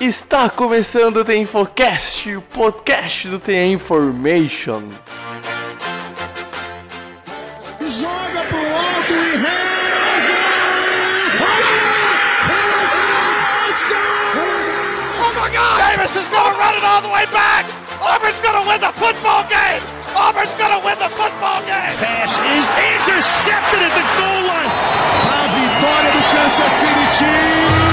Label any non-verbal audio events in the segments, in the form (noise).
Está começando o The Infocast, o podcast do The Information. Joga pro alto e reza! Oh my God! Davis is going to run it all the way back! Auburn's going to win the football game! Auburn's going to win the football game! Pass is intercepted at the goal line. A vitória do Kansas City Chiefs!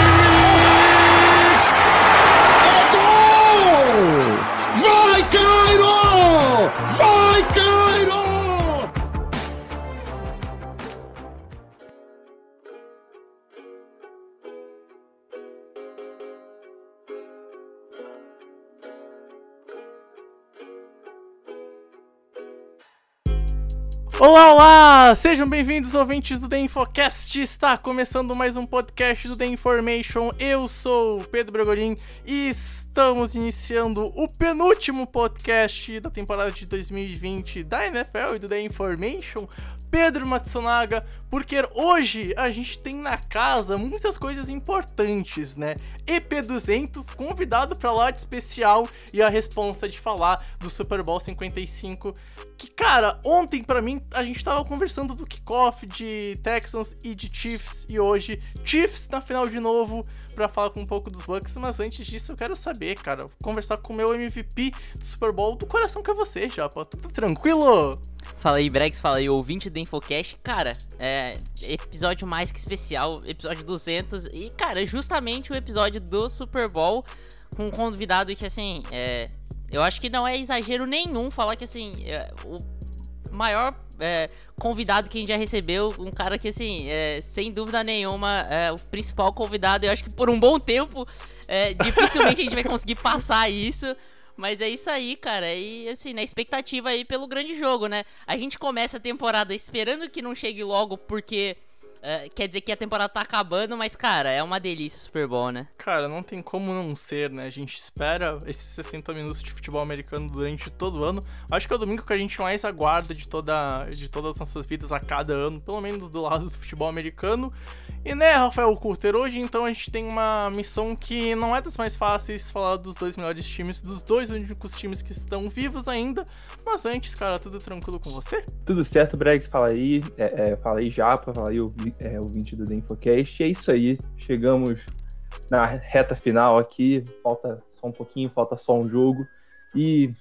Olá, olá! Sejam bem-vindos, ouvintes do The Infocast. Está começando mais um podcast do The Information. Eu sou o Pedro Bregolin e estamos iniciando o penúltimo podcast da temporada de 2020 da NFL e do The Information. Pedro Matsunaga, porque hoje a gente tem na casa muitas coisas importantes, né? EP200, convidado para lá de especial e a responsa de falar do Super Bowl 55. Que, cara, ontem para mim a gente tava conversando do kickoff de Texans e de Chiefs e hoje Chiefs na final de novo para falar com um pouco dos Bucks, mas antes disso eu quero saber, cara, conversar com o meu MVP do Super Bowl do coração que é você, Japa. Tudo tranquilo? Fala aí, Brex, fala aí, ouvinte do Infocast. Cara, é episódio mais que especial, episódio 200. E, cara, justamente o episódio do Super Bowl com um convidado que, assim, é, eu acho que não é exagero nenhum falar que, assim, é, o maior é, convidado que a gente já recebeu, um cara que, assim, é, sem dúvida nenhuma, é o principal convidado. Eu acho que por um bom tempo, é, (laughs) dificilmente a gente vai conseguir passar isso. Mas é isso aí, cara. E assim, na expectativa aí pelo grande jogo, né? A gente começa a temporada esperando que não chegue logo, porque é, quer dizer que a temporada tá acabando, mas, cara, é uma delícia Super Bowl, né? Cara, não tem como não ser, né? A gente espera esses 60 minutos de futebol americano durante todo o ano. Acho que é o domingo que a gente mais aguarda de, toda, de todas as nossas vidas a cada ano, pelo menos do lado do futebol americano. E né, Rafael Coulter, hoje então a gente tem uma missão que não é das mais fáceis falar dos dois melhores times, dos dois únicos times que estão vivos ainda. Mas antes, cara, tudo tranquilo com você? Tudo certo, Bregs, fala aí. É, é, fala aí, Japa, fala aí o, é, o 20 do The Infocast. E é isso aí, chegamos na reta final aqui. Falta só um pouquinho, falta só um jogo. E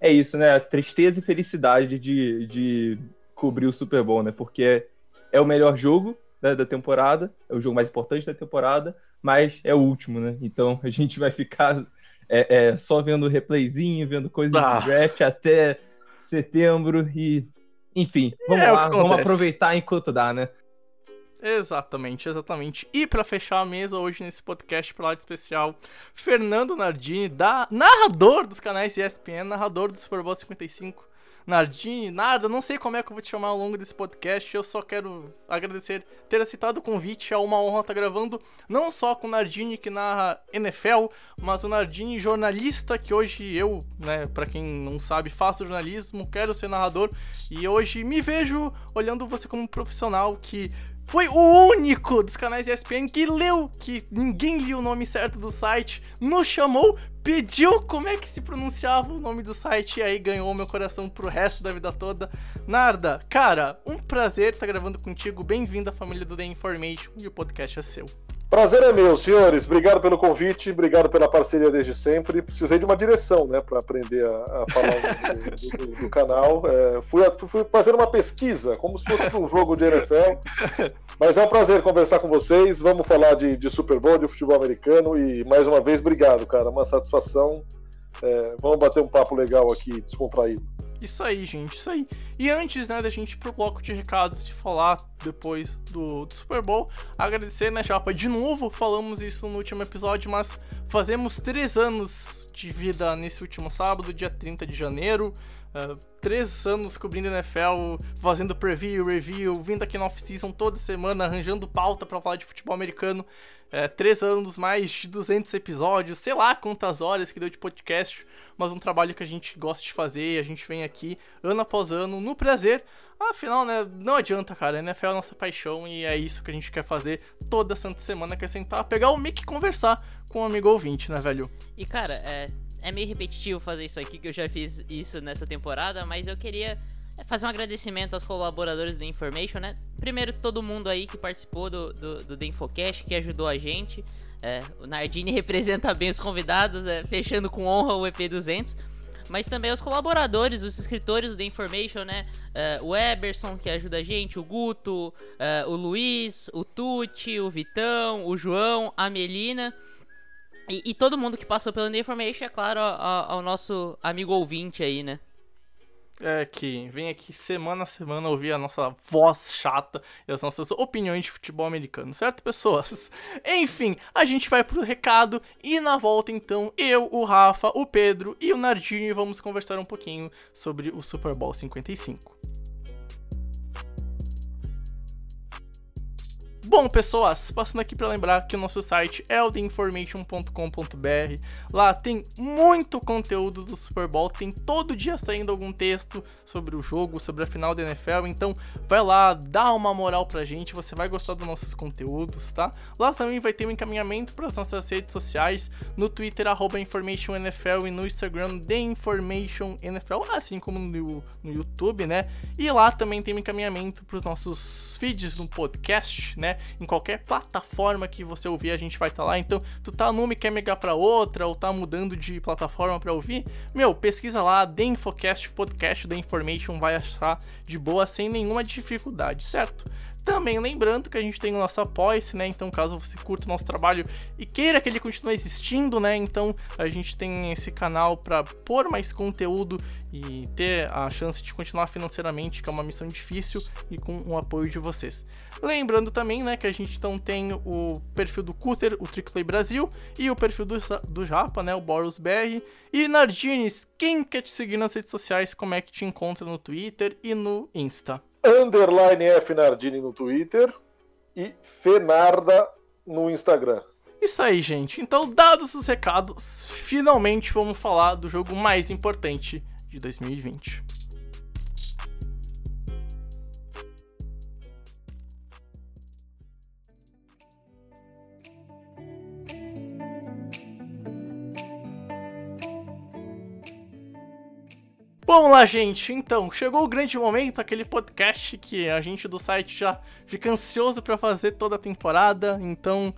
é isso, né? Tristeza e felicidade de, de cobrir o Super Bowl, né? Porque é o melhor jogo da, da, temporada, é o jogo mais importante da temporada, mas é o último, né? Então a gente vai ficar é, é, só vendo replayzinho, vendo coisas ah. de draft até setembro e. Enfim, vamos É lá, vamos aproveitar enquanto dá, né? Exatamente, exatamente. E pra fechar a mesa hoje nesse podcast pro lado especial, Fernando Nardini, da, narrador dos canais ESPN, narrador do Super Bowl 55. Nardini, nada, não sei como é que eu vou te chamar ao longo desse podcast. Eu só quero agradecer ter aceitado o convite. É uma honra estar gravando não só com o Nardini que narra NFL, mas o Nardini jornalista que hoje eu, né, para quem não sabe, faço jornalismo, quero ser narrador e hoje me vejo olhando você como um profissional que foi o único dos canais ESPN que leu, que ninguém lia o nome certo do site, nos chamou, pediu como é que se pronunciava o nome do site e aí ganhou meu coração pro resto da vida toda. Narda, cara, um prazer estar gravando contigo. Bem-vindo à família do The Information e o podcast é seu. Prazer é meu, senhores. Obrigado pelo convite, obrigado pela parceria desde sempre. Precisei de uma direção, né, para aprender a, a falar do, do, do, canal. É, fui, a, fui fazer uma pesquisa, como se fosse um jogo de NFL. Mas é um prazer conversar com vocês. Vamos falar de, de Super Bowl, de futebol americano e mais uma vez, obrigado, cara. Uma satisfação. É, vamos bater um papo legal aqui, descontraído. Isso aí, gente, isso aí. E antes, né, da gente ir pro bloco de recados de falar depois do, do, Super Bowl, agradecer, né, Chapa, de novo, falamos isso no último episódio, mas fazemos três anos de vida nesse último sábado, dia 30 de janeiro. Uh, três anos cobrindo NFL, fazendo preview, review, vindo aqui na off-season toda semana, arranjando pauta para falar de futebol americano. é, três anos, mais de 200 episódios, sei lá quantas horas que deu de podcast, mas um trabalho que a gente gosta de fazer e a gente vem aqui ano após ano no prazer. Afinal, né, não adianta, cara, a NFL é a nossa paixão e é isso que a gente quer fazer toda santa semana, que é sentar, pegar o mic e conversar com um amigo ouvinte, né, velho? E cara, é, é meio repetitivo fazer isso aqui, que eu já fiz isso nessa temporada, mas eu queria é fazer um agradecimento aos colaboradores do Information, né? Primeiro, todo mundo aí que participou do, do, do The Infocast, que ajudou a gente. É, o Nardini (laughs) representa bem os convidados, é, fechando com honra o EP200. Mas também os colaboradores, os escritores do The Information, né? É, o Eberson, que ajuda a gente, o Guto, é, o Luiz, o Tuti, o Vitão, o João, a Melina. E, e todo mundo que passou pelo The Information, é claro, ao nosso amigo ouvinte aí, né? É, que vem aqui semana a semana ouvir a nossa voz chata e as nossas opiniões de futebol americano, certo, pessoas? (laughs) Enfim, a gente vai pro recado e na volta, então, eu, o Rafa, o Pedro e o Nardini vamos conversar um pouquinho sobre o Super Bowl 55. Bom, pessoas, passando aqui para lembrar que o nosso site é o theinformation.com.br. Lá tem muito conteúdo do Super Bowl, tem todo dia saindo algum texto sobre o jogo, sobre a final da NFL. Então, vai lá, dá uma moral pra gente, você vai gostar dos nossos conteúdos, tá? Lá também vai ter um encaminhamento para as nossas redes sociais, no Twitter @informationNFL e no Instagram TheInformationNFL, assim como no, no YouTube, né? E lá também tem um encaminhamento para os nossos feeds no podcast, né? Em qualquer plataforma que você ouvir, a gente vai estar tá lá. Então, tu tá numa e quer migrar para outra, ou tá mudando de plataforma para ouvir, meu, pesquisa lá, The Infocast Podcast da Information, vai achar de boa sem nenhuma dificuldade, certo? Também lembrando que a gente tem o nosso apoia né? Então, caso você curta o nosso trabalho e queira que ele continue existindo, né? Então, a gente tem esse canal para pôr mais conteúdo e ter a chance de continuar financeiramente, que é uma missão difícil e com o apoio de vocês. Lembrando também, né, que a gente então tem o perfil do Cutter, o Trickplay Brasil, e o perfil do, do Japa, né, o Boros BR. E Nardines, quem quer te seguir nas redes sociais, como é que te encontra no Twitter e no Insta? Underline F Nardini no Twitter e Fenarda no Instagram. Isso aí, gente. Então, dados os recados, finalmente vamos falar do jogo mais importante de 2020. Vamos lá, gente. Então, chegou o grande momento, aquele podcast que a gente do site já fica ansioso para fazer toda a temporada. Então,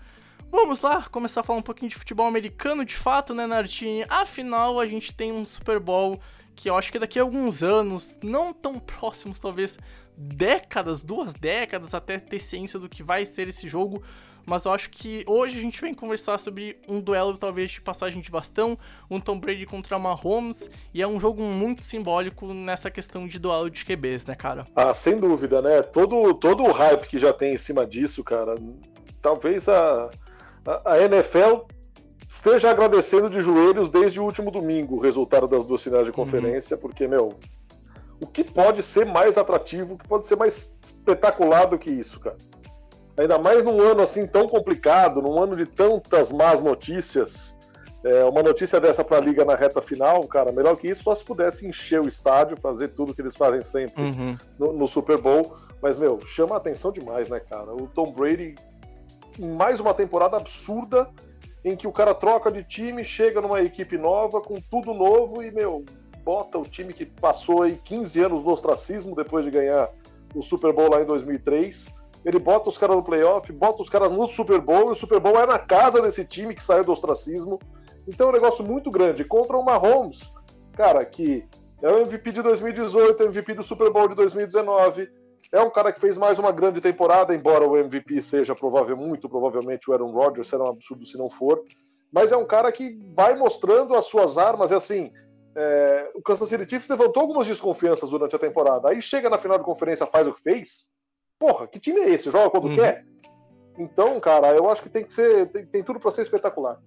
vamos lá começar a falar um pouquinho de futebol americano de fato, né, Nardini? Afinal, a gente tem um Super Bowl que eu acho que daqui a alguns anos, não tão próximos, talvez décadas, duas décadas, até ter ciência do que vai ser esse jogo, mas eu acho que hoje a gente vem conversar sobre um duelo talvez de passagem de bastão, um Tom Brady contra Mahomes, e é um jogo muito simbólico nessa questão de duelo de QBs, né, cara? Ah, sem dúvida, né? Todo, todo o hype que já tem em cima disso, cara, talvez a, a, a NFL esteja agradecendo de joelhos desde o último domingo o resultado das duas finais de uhum. conferência, uhum. porque, meu, o que pode ser mais atrativo, o que pode ser mais espetacular do que isso, cara? Ainda mais num ano assim tão complicado, num ano de tantas más notícias. É, uma notícia dessa para a liga na reta final, cara, melhor que isso, só se pudesse encher o estádio, fazer tudo que eles fazem sempre uhum. no, no, Super Bowl. Mas, meu, chama a atenção demais, né, cara? O Tom Brady, mais uma temporada absurda em que o cara troca de time, chega numa equipe nova, com tudo novo e, meu, bota o time que passou aí 15 anos no ostracismo depois de ganhar o Super Bowl lá em 2003 ele bota os caras no playoff, bota os caras no Super Bowl, e o Super Bowl é na casa desse time que saiu do ostracismo. Então é um negócio muito grande. Contra o Mahomes, cara, que é o MVP de 2018, MVP do Super Bowl de 2019. É um cara que fez mais uma grande temporada, embora o MVP seja provavelmente, muito provavelmente o Aaron Rodgers, será um absurdo se não for. Mas é um cara que vai mostrando as suas armas, e assim, é, o Kansas City Chiefs levantou algumas desconfianças durante a temporada. Aí chega na final de conferência, faz o que fez, porra, que time é esse? Joga quando uhum. quer? Então, cara, eu acho que tem que ser. Tem, tem tudo para ser espetacular.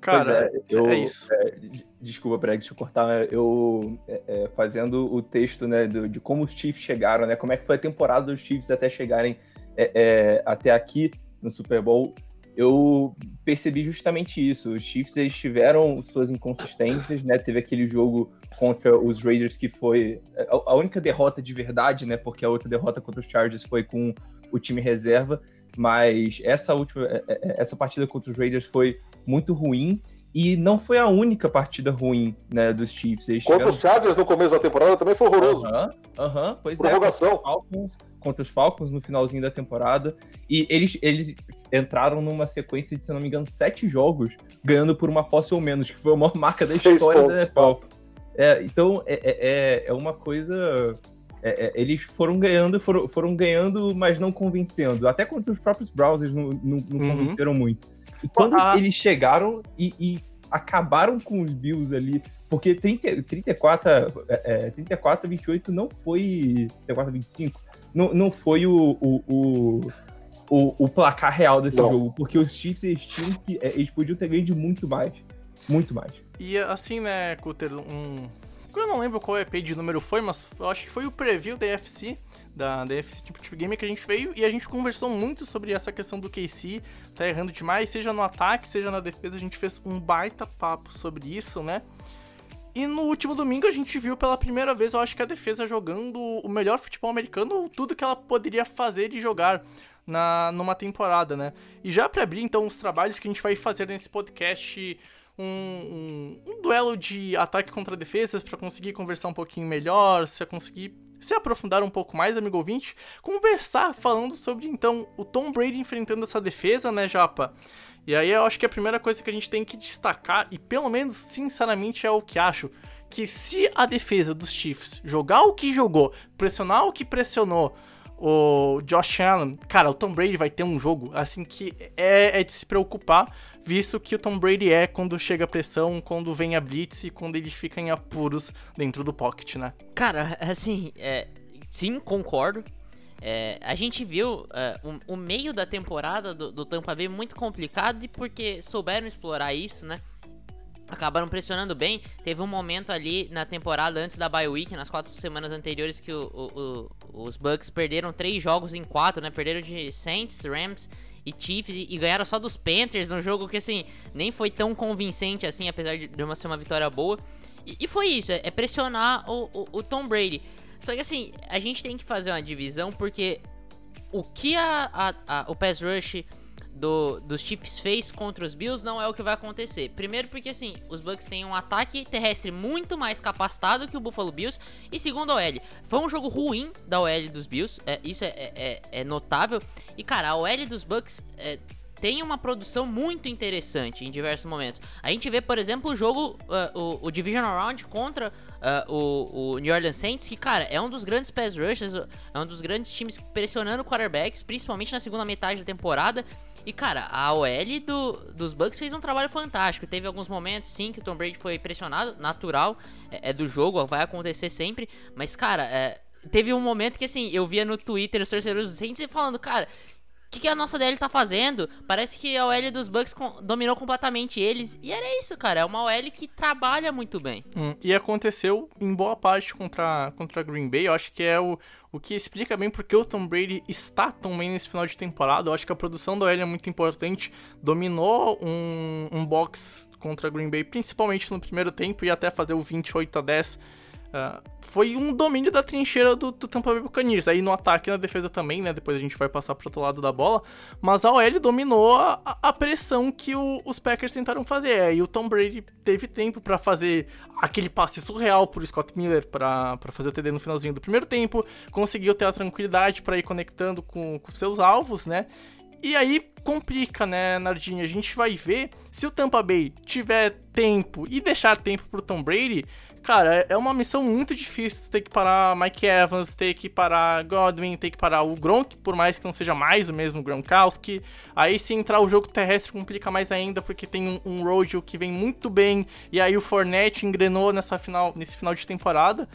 Cara, é, eu, é isso. É, desculpa, Breg, deixa eu cortar. Eu, é, é, fazendo o texto né, do, de como os Chiefs chegaram, né? Como é que foi a temporada dos Chiefs até chegarem é, até aqui no Super Bowl. eu percebi justamente isso. Os Chiefs eles tiveram suas inconsistências, né? Teve aquele jogo contra os Raiders que foi a única derrota de verdade, né? Porque a outra derrota contra os Chargers foi com o time reserva, mas essa última é, é, essa partida contra os Raiders foi muito ruim e não foi a única partida ruim, né, dos Chiefs. Eles contra os Chargers no começo da temporada também foi horroroso. Aham, aham, pois Prorrogação. é. Contra os, Falcons, contra os Falcons no finalzinho da temporada. E eles, eles entraram numa sequência de, se não me engano, sete jogos, ganhando por uma posse ou menos, que foi a maior marca da história da NFL. É, então, é, é, é uma coisa... É, é, eles foram ganhando, foram, foram ganhando, mas não convencendo. Até contra os próprios Browsers não, não, não uhum. convenceram muito. E quando ah. eles chegaram e, e, acabaram com os Bills ali, porque 30, 34, é, 34 a 28 não foi. 34 a 25 não, não foi o, o, o, o, o placar real desse não. jogo, porque os Chiefs eles tinham que. É, eles podiam ter ganho de muito mais. Muito mais. E assim, né, Cutter, um. Eu não lembro qual EP de número foi, mas eu acho que foi o preview da FC da, da FC Championship Game que a gente veio e a gente conversou muito sobre essa questão do KC, tá errando demais, seja no ataque, seja na defesa, a gente fez um baita papo sobre isso, né? E no último domingo a gente viu pela primeira vez, eu acho que a defesa jogando o melhor futebol americano, tudo que ela poderia fazer e jogar na, numa temporada, né? E já para abrir então os trabalhos que a gente vai fazer nesse podcast, um, um, um duelo de ataque contra defesas para conseguir conversar um pouquinho melhor, se conseguir se aprofundar um pouco mais, amigo ouvinte, conversar falando sobre então o Tom Brady enfrentando essa defesa, né, Japa? E aí eu acho que a primeira coisa que a gente tem que destacar, e pelo menos sinceramente é o que acho, que se a defesa dos Chiefs jogar o que jogou, pressionar o que pressionou, o Josh Allen, cara, o Tom Brady vai ter um jogo assim que é, é de se preocupar, visto que o Tom Brady é quando chega a pressão, quando vem a blitz e quando ele fica em apuros dentro do pocket, né? Cara, assim, é, sim, concordo. É, a gente viu é, o, o, meio da temporada do, do Tampa Bay muito complicado e porque souberam explorar isso, né? acabaram pressionando bem. Teve um momento ali na temporada antes da bye week, nas quatro semanas anteriores, que o, o, o, os Bucks perderam três jogos em quatro, né? Perderam de Saints, Rams e Chiefs e, ganharam só dos Panthers, um jogo que assim nem foi tão convincente assim, apesar de uma ser uma vitória boa. E, e foi isso, é, é pressionar o, o, o, Tom Brady. Só que assim, a gente tem que fazer uma divisão porque o que a, a, a o pass rush do, dos Chiefs fez contra os Bills não é o que vai acontecer. Primeiro porque assim, os Bucks têm um ataque terrestre muito mais capacitado que o Buffalo Bills. E segundo a OL, foi um jogo ruim da OL dos Bills, é, isso é, é, é, notável. E cara, a OL dos Bucks é, tem uma produção muito interessante em diversos momentos. A gente vê, por exemplo, o jogo, uh, o, o Divisional Round contra uh, o, o, New Orleans Saints, que, cara, é um dos grandes pass rushers, é um dos grandes times pressionando quarterbacks, principalmente na segunda metade da temporada. E, cara, a OL do, dos Bucks fez um trabalho fantástico. Teve alguns momentos, sim, que o Tom Brady foi pressionado, natural, é, é do jogo, vai acontecer sempre. Mas, cara, é, teve um momento que, assim, eu via no Twitter os torcedores Saints falando, cara, o que, que, a nossa DL tá fazendo? Parece que a OL dos Bucks dominou completamente eles. E era isso, cara. É uma OL que trabalha muito bem. Hum, e aconteceu em boa parte contra, contra Green Bay. Eu acho que é o, o que explica bem porque o Tom Brady está tão bem nesse final de temporada. Eu acho que a produção da OL é muito importante. Dominou um, um box contra Green Bay, principalmente no primeiro tempo, e até fazer o 28 a 10 Uh, foi um domínio da trincheira do, do Tampa Bay Buccaneers. Aí no ataque e na defesa também, né? Depois a gente vai passar pro outro lado da bola. Mas a OL dominou a, a pressão que o, os Packers tentaram fazer. Aí o Tom Brady teve tempo para fazer aquele passe surreal pro Scott Miller para fazer o TD no finalzinho do primeiro tempo. Conseguiu ter a tranquilidade para ir conectando com, com seus alvos, né? E aí complica, né, Nardinha? A gente vai ver se o Tampa Bay tiver tempo e deixar tempo pro Tom Brady cara, é uma missão muito difícil ter que parar Mike Evans, ter que parar Godwin, ter que parar o Gronk, por mais que não seja mais o mesmo Gronkowski. Aí se entrar o jogo terrestre complica mais ainda, porque tem um, um Rojo que vem muito bem, e aí o Fournette engrenou nessa final, nesse final de temporada.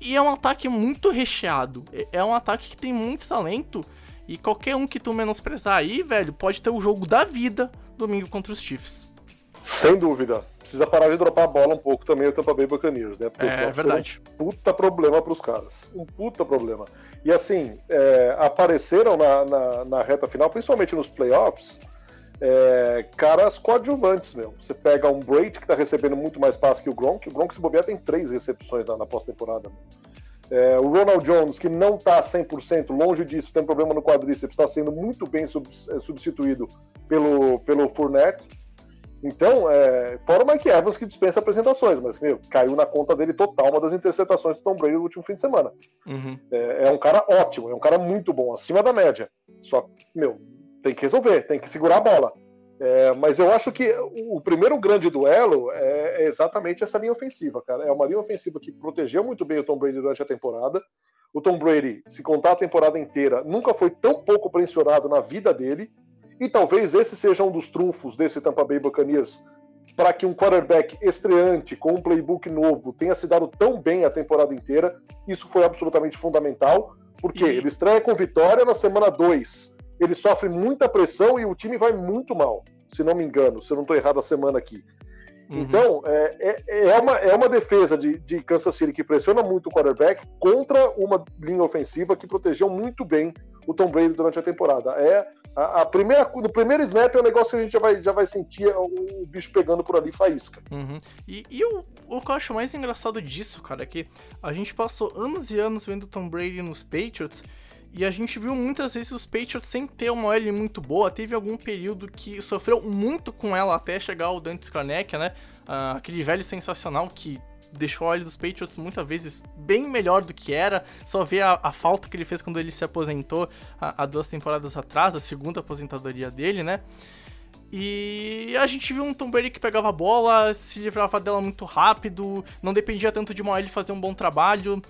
E é um ataque muito recheado, é, é um ataque que tem muito talento, e qualquer um que tu menosprezar aí, velho, pode ter o jogo da vida domingo contra os Chiefs. Sem dúvida precisa parar de dropar a bola um pouco também o Tampa Bay Buccaneers, né? Porque é, verdade. Um puta problema para os caras. Um puta problema. E assim, é, apareceram na, na, na, reta final, principalmente nos playoffs, é, caras coadjuvantes, meu. Você pega um Brady que tá recebendo muito mais passe que o Gronk, o Gronk se bobear tem três recepções na, na pós-temporada. É, o Ronald Jones, que não tá 100%, longe disso, tem um problema no quadríceps, está sendo muito bem é, substituído pelo, pelo Fournette. Então, é, fora o Mike Evans que dispensa apresentações, mas meu, caiu na conta dele total uma das interceptações do Tom Brady no último fim de semana. Uhum. É, é, um cara ótimo, é um cara muito bom, acima da média. Só meu, tem que resolver, tem que segurar a bola. É, mas eu acho que o primeiro grande duelo é, é, exatamente essa linha ofensiva, cara. É uma linha ofensiva que protegeu muito bem o Tom Brady durante a temporada. O Tom Brady, se contar a temporada inteira, nunca foi tão pouco pressionado na vida dele. E talvez esse seja um dos trunfos desse Tampa Bay Buccaneers para que um quarterback estreante com um playbook novo tenha se dado tão bem a temporada inteira. Isso foi absolutamente fundamental, porque e... ele estreia com vitória na semana 2 ele sofre muita pressão e o time vai muito mal, se não me engano, se eu não estou errado a semana aqui. Uhum. Então, é, é, é, uma, é uma defesa de, de Kansas City que pressiona muito o quarterback contra uma linha ofensiva que protegeu muito bem o Tom Brady durante a temporada. É a, a, primeira, no primeiro snap é um negócio que a gente já vai, já vai sentir o, o bicho pegando por ali faísca. Uhum. E, e o, o que eu acho mais engraçado disso, cara, é que a gente passou anos e anos vendo o Tom Brady nos Patriots e a gente viu muitas vezes os Patriots sem ter uma OL muito boa. Teve algum período que sofreu muito com ela até chegar o Dante Skarnek, né? Uh, aquele velho sensacional que deixou a OL dos Patriots muitas vezes bem melhor do que era. Só ver a, a falta que ele fez quando ele se aposentou há, duas temporadas atrás, a segunda aposentadoria dele, né? E a gente viu um Tom Brady que pegava a bola, se livrava dela muito rápido, não dependia tanto de uma OL fazer um bom trabalho.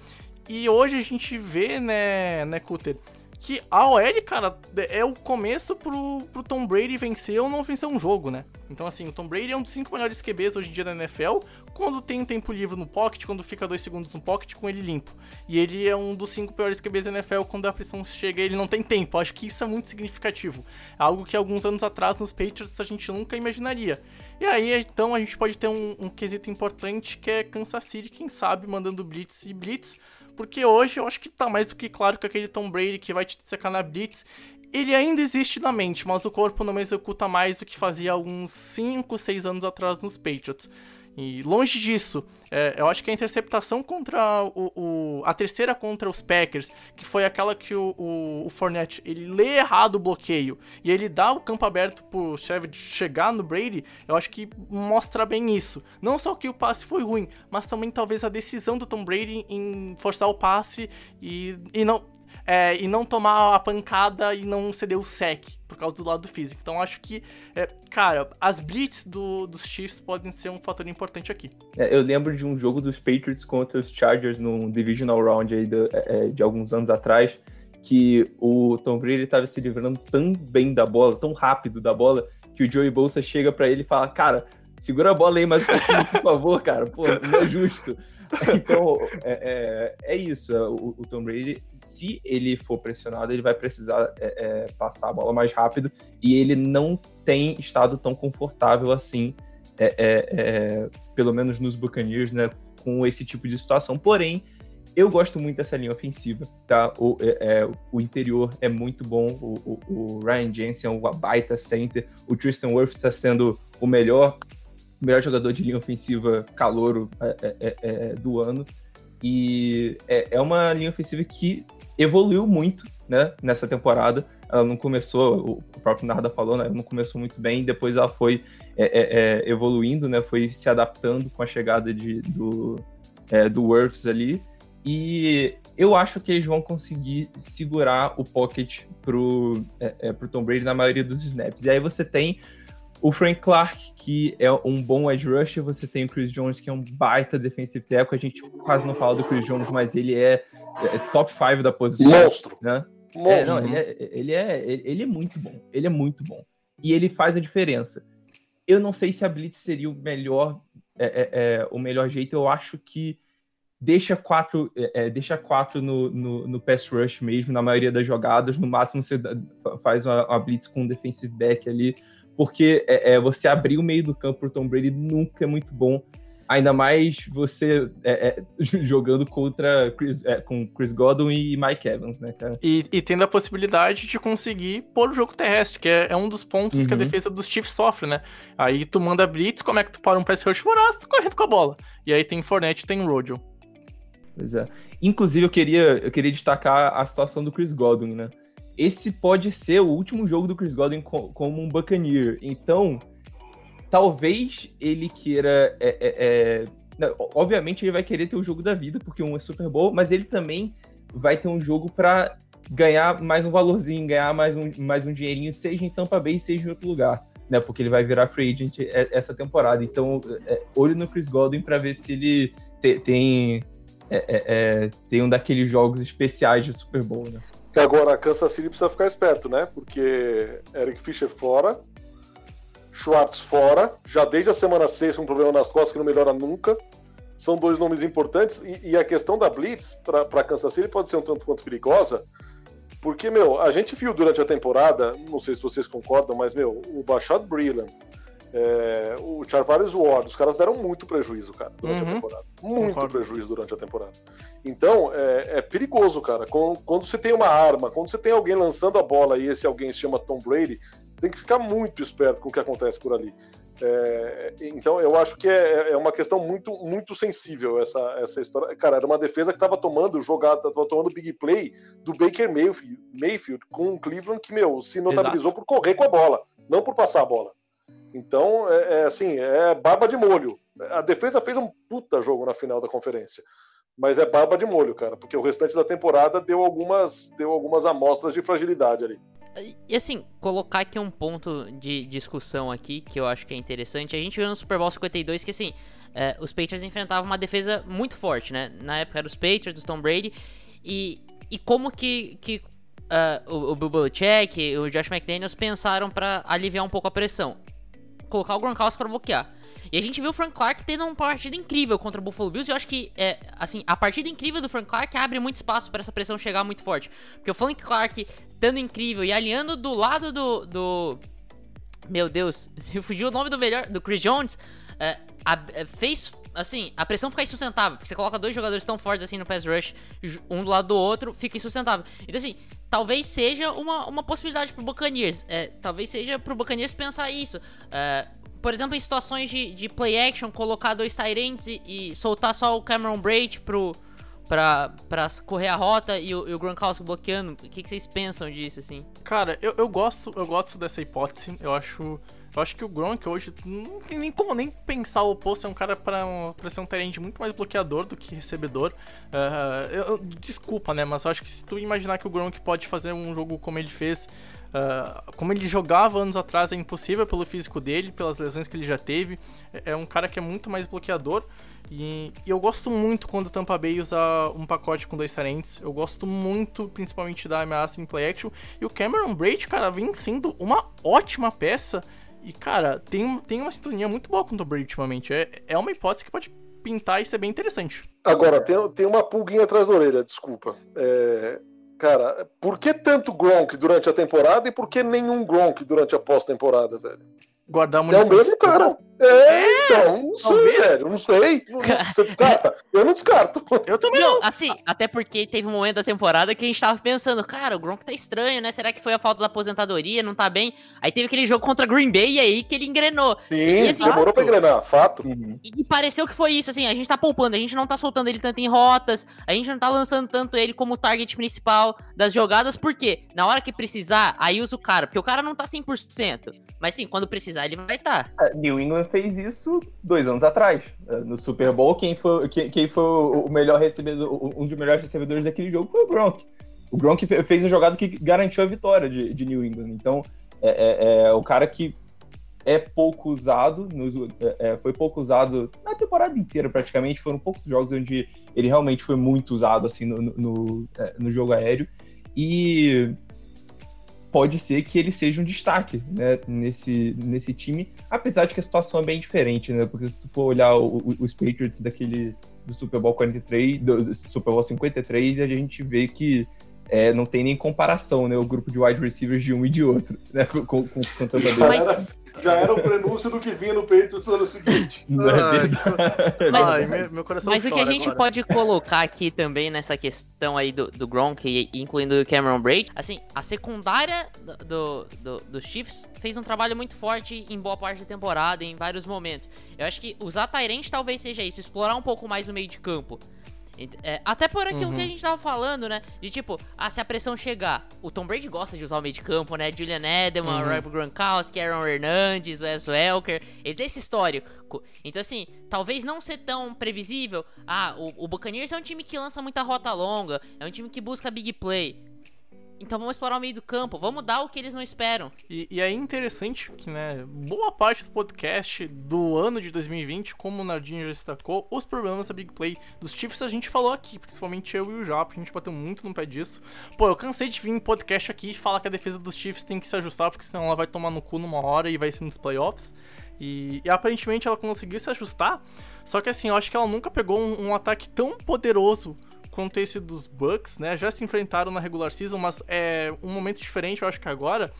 E hoje a gente vê, né, né, Cutter, que a OL, cara, é o começo pro, pro Tom Brady vencer ou não vencer um jogo, né? Então, assim, o Tom Brady é um dos cinco melhores QBs hoje em dia da NFL, quando tem um tempo livre no pocket, quando fica dois segundos no pocket com ele limpo. E ele é um dos cinco piores QBs da NFL quando a pressão chega e ele não tem tempo. Acho que isso é muito significativo. Algo que alguns anos atrás nos Patriots a gente nunca imaginaria. E aí, então, a gente pode ter um, um quesito importante que é Kansas City, quem sabe, mandando blitz e blitz porque hoje eu acho que tá mais do que claro que aquele Tom Brady que vai te secar na blitz, ele ainda existe na mente, mas o corpo não executa mais do que fazia alguns 5, 6 anos atrás nos Patriots. E longe disso, é, eu acho que a interceptação contra o, o, a terceira contra os Packers, que foi aquela que o, o, o Fournette ele lê errado o bloqueio e ele dá o campo aberto pro Shevard chegar no Brady, eu acho que mostra bem isso. Não só que o passe foi ruim, mas também talvez a decisão do Tom Brady em forçar o passe e, e não é, e não tomar a pancada e não ceder o sec por causa do lado físico. Então acho que, é, cara, as blitz do, dos Chiefs podem ser um fator importante aqui. É, eu lembro de um jogo dos Patriots contra os Chargers no Divisional Round aí de, é, de alguns anos atrás, que o Tom Brady estava se livrando tão bem da bola, tão rápido da bola, que o Joey Bolsa chega para ele e fala, cara, segura a bola aí pouquinho, por favor, cara, pô, não é justo. Então, é, é, é isso. O, o, Tom Brady, se ele for pressionado, ele vai precisar é, é, passar a bola mais rápido e ele não tem estado tão confortável assim, é, é, pelo menos nos Buccaneers, né, com esse tipo de situação. Porém, eu gosto muito dessa linha ofensiva, tá? O, o interior é muito bom, o, o, o Ryan Jensen é um baita center, o Tristan Wirfs está sendo o melhor melhor jogador de linha ofensiva calouro é, é, é, é, do ano. E é, é, uma linha ofensiva que evoluiu muito né, nessa temporada. Ela não começou, o próprio Narda falou, né, não começou muito bem, depois ela foi é, evoluindo, né, foi se adaptando com a chegada de, do, do Worths ali. E eu acho que eles vão conseguir segurar o pocket pro, é, pro Tom Brady na maioria dos snaps. E aí você tem o Frank Clark, que é um bom edge rusher, você tem o Chris Jones, que é um baita defensive tackle. A gente quase não fala do Chris Jones, mas ele é, é top 5 da posição. Monstro. Né? Monstro. É, não, ele, é, ele, é, ele é muito bom. Ele é muito bom. E ele faz a diferença. Eu não sei se a Blitz seria o melhor, é, é, é o melhor jeito. Eu acho que deixa quatro, é, deixa quatro no, no, no, pass rush mesmo, na maioria das jogadas. No máximo você faz uma, uma blitz com um defensive back ali porque é, é, você abrir o meio do campo para Tom Brady nunca é muito bom. Ainda mais você é, é, (laughs) jogando contra Chris, é, com Chris Godwin e Mike Evans, né, cara? E, e tendo a possibilidade de conseguir pôr o jogo terrestre, que é, é um dos pontos uhum. que a uhum. defesa dos Chiefs sofre, né? Aí tu manda blitz, como é que tu para um pass rush voraz? Correndo com a bola. E aí tem Fournette, tem Rojo. Pois é. Inclusive, eu queria, eu queria destacar a situação do Chris Godwin, né? Esse pode ser o último jogo do Chris Godwin como um Buccaneer. Então, talvez ele queira. É, é, é... Obviamente, ele vai querer ter o jogo da vida, porque um é Super Bowl, mas ele também vai ter um jogo para ganhar mais um valorzinho, ganhar mais um, mais um dinheirinho, seja em Tampa Bay, seja em outro lugar, né? Porque ele vai virar free agent essa temporada. Então, é, olho no Chris Godwin para ver se ele te, tem é, é, é, tem um daqueles jogos especiais de Super Bowl, né? Agora, a Kansas City precisa ficar esperto, né? Porque Eric Fischer fora, Schwartz fora, já desde a semana 6 com um problema nas costas que não melhora nunca. São dois nomes importantes. E, e a questão da Blitz para Kansas City pode ser um tanto quanto perigosa, porque, meu, a gente viu durante a temporada, não sei se vocês concordam, mas, meu, o Bashad Breeland, é, o Charvarius Ward, os caras deram muito prejuízo, cara, durante uhum. a temporada. Muito Concordo. prejuízo durante a temporada. Então, é, é, perigoso, cara. Quando, quando você tem uma arma, quando você tem alguém lançando a bola e esse alguém se chama Tom Brady, tem que ficar muito esperto com o que acontece por ali. É, então eu acho que é, é, uma questão muito muito sensível essa, essa história. Cara, era uma defesa que estava tomando jogada, estava tomando big play do Baker Mayfield, Mayfield com o Cleveland que, meu, se notabilizou Exato. por correr com a bola, não por passar a bola. Então, é, é, assim, é barba de molho. A defesa fez um puta jogo na final da conferência. Mas é barba de molho, cara, porque o restante da temporada deu algumas, deu algumas amostras de fragilidade ali. E assim, colocar aqui um ponto de discussão aqui que eu acho que é interessante. A gente viu no Super Bowl 52 que assim, é, os Patriots enfrentavam uma defesa muito forte, né? Na época eram os Patriots, do Tom Brady. E, e como que, que uh, o, o Bill Belichick o Josh McDaniels pensaram para aliviar um pouco a pressão? Colocar o Gronkowski para bloquear. E a gente viu o Frank Clark tendo uma partida incrível contra o Buffalo Bills. E eu acho que, é, assim, a partida incrível do Frank Clark abre muito espaço para essa pressão chegar muito forte. Porque o Frank Clark estando incrível e alinhando do lado do. do... Meu Deus, (laughs) eu fugi o nome do melhor. Do Chris Jones. É, a, é, fez assim, a pressão fica insustentável, porque você coloca dois jogadores tão fortes assim no pass rush, um do lado do outro, fica insustentável. Então assim, talvez seja uma, uma possibilidade pro Buccaneers, é, talvez seja pro Buccaneers pensar isso. É, por exemplo, em situações de, de play action, colocar dois Tyrants e, e soltar só o Cameron Braid pro, pra, pra correr a rota e o, e o Gronkowski bloqueando. O que, que, vocês pensam disso, assim? Cara, eu, eu, gosto, eu gosto dessa hipótese. Eu acho. Eu acho que o Gronk hoje não tem nem como nem pensar o oposto. É um cara pra ser um terreno muito mais bloqueador do que recebedor. Uh, eu, desculpa, né? Mas eu acho que se tu imaginar que o Gronk pode fazer um jogo como ele fez Uh, como ele jogava anos atrás é impossível pelo físico dele, pelas lesões que ele já teve. É, é um cara que é muito mais bloqueador. E, e, eu gosto muito quando o Tampa Bay usa um pacote com dois tarentes. Eu gosto muito, principalmente da ameaça em play action. E o Cameron Braid, cara, vem sendo uma ótima peça. E, cara, tem, tem uma sintonia muito boa com o Tom Brady ultimamente. É, é uma hipótese que pode pintar e ser bem interessante. Agora, tem, tem uma pulguinha atrás da orelha, desculpa. É, Cara, por que tanto Gronk durante a temporada e por que nenhum Gronk durante a pós-temporada, velho? Guardar munição. É o mesmo cara. É, é, então, não sei, velho, não sei. Você descarta? Eu não descarto. Eu também não. Assim, até porque teve um momento da temporada que a gente tava pensando, cara, o Gronk tá estranho, né? Será que foi a falta da aposentadoria? Não tá bem? Aí teve aquele jogo contra Green Bay e aí que ele engrenou. Sim, e, assim, demorou pra engrenar, fato. Uhum. E, e, pareceu que foi isso, assim, a gente tá poupando, a gente não tá soltando ele tanto em rotas, a gente não tá lançando tanto ele como target principal das jogadas, por quê? Na hora que precisar, aí usa o cara, porque o cara não tá 100%. Mas sim, quando precisar, ele vai estar. Tá. New England fez isso dois anos atrás. É, no Super Bowl, quem foi, quem, quem foi o melhor recebedor, um dos melhores recebedores daquele jogo foi o Gronk. O Gronk fez a jogada que garantiu a vitória de, de New England. Então, é, é, é, o cara que é pouco usado, no, é, foi pouco usado na temporada inteira praticamente. Foram poucos jogos onde ele realmente foi muito usado assim no, no, no jogo aéreo. E pode ser que ele seja um destaque né, nesse, nesse time, apesar de que a situação é bem diferente, né? Porque se tu for olhar o, o, os Patriots daquele do Super Bowl 43, do, do Super Bowl 53, a gente vê que é, não tem nem comparação, né? O grupo de wide receivers de um e de outro, (laughs) né? Com, com, com Tampa Bay. Mas, Já era o prenúncio do que vinha no peito no ano seguinte. (laughs) Não é verdade. (laughs) Ai, meu, meu coração Mas o que a gente agora. pode colocar aqui também nessa questão aí do, do Gronk, e- incluindo o Cameron Braid, assim, a secundária do, do, do- dos Chiefs fez um trabalho muito forte em boa parte da temporada, em vários momentos. Eu acho que usar Tyrant talvez seja isso, explorar um pouco mais o meio de campo. É, até por aquilo Uhum. que a gente tava falando, né? De tipo, ah, se a pressão chegar, o Tom Brady gosta de usar o meio de campo, né? Julian Edelman, Uhum. Rob Gronkowski, Aaron Hernandez, Wes Welker. Ele tem esse histórico. Então, assim, talvez não ser tão previsível. Ah, o, o Buccaneers é um time que lança muita rota longa, é um time que busca big play. Então vamos explorar o meio do campo, vamos dar o que eles não esperam. E, e é interessante que, né, boa parte do podcast do ano de 2020, como o Nardinho já destacou, os problemas da Big Play dos Chiefs a gente falou aqui, principalmente eu e o Japa, a gente bateu muito no pé disso. Pô, eu cansei de vir em podcast aqui e falar que a defesa dos Chiefs tem que se ajustar, porque senão ela vai tomar no cu numa hora e vai ser nos playoffs. E, e aparentemente ela conseguiu se ajustar, só que assim, eu acho que ela nunca pegou um, um ataque tão poderoso quanto esse dos Bucks, né? Já se enfrentaram na regular season, mas é um momento diferente, eu acho que agora.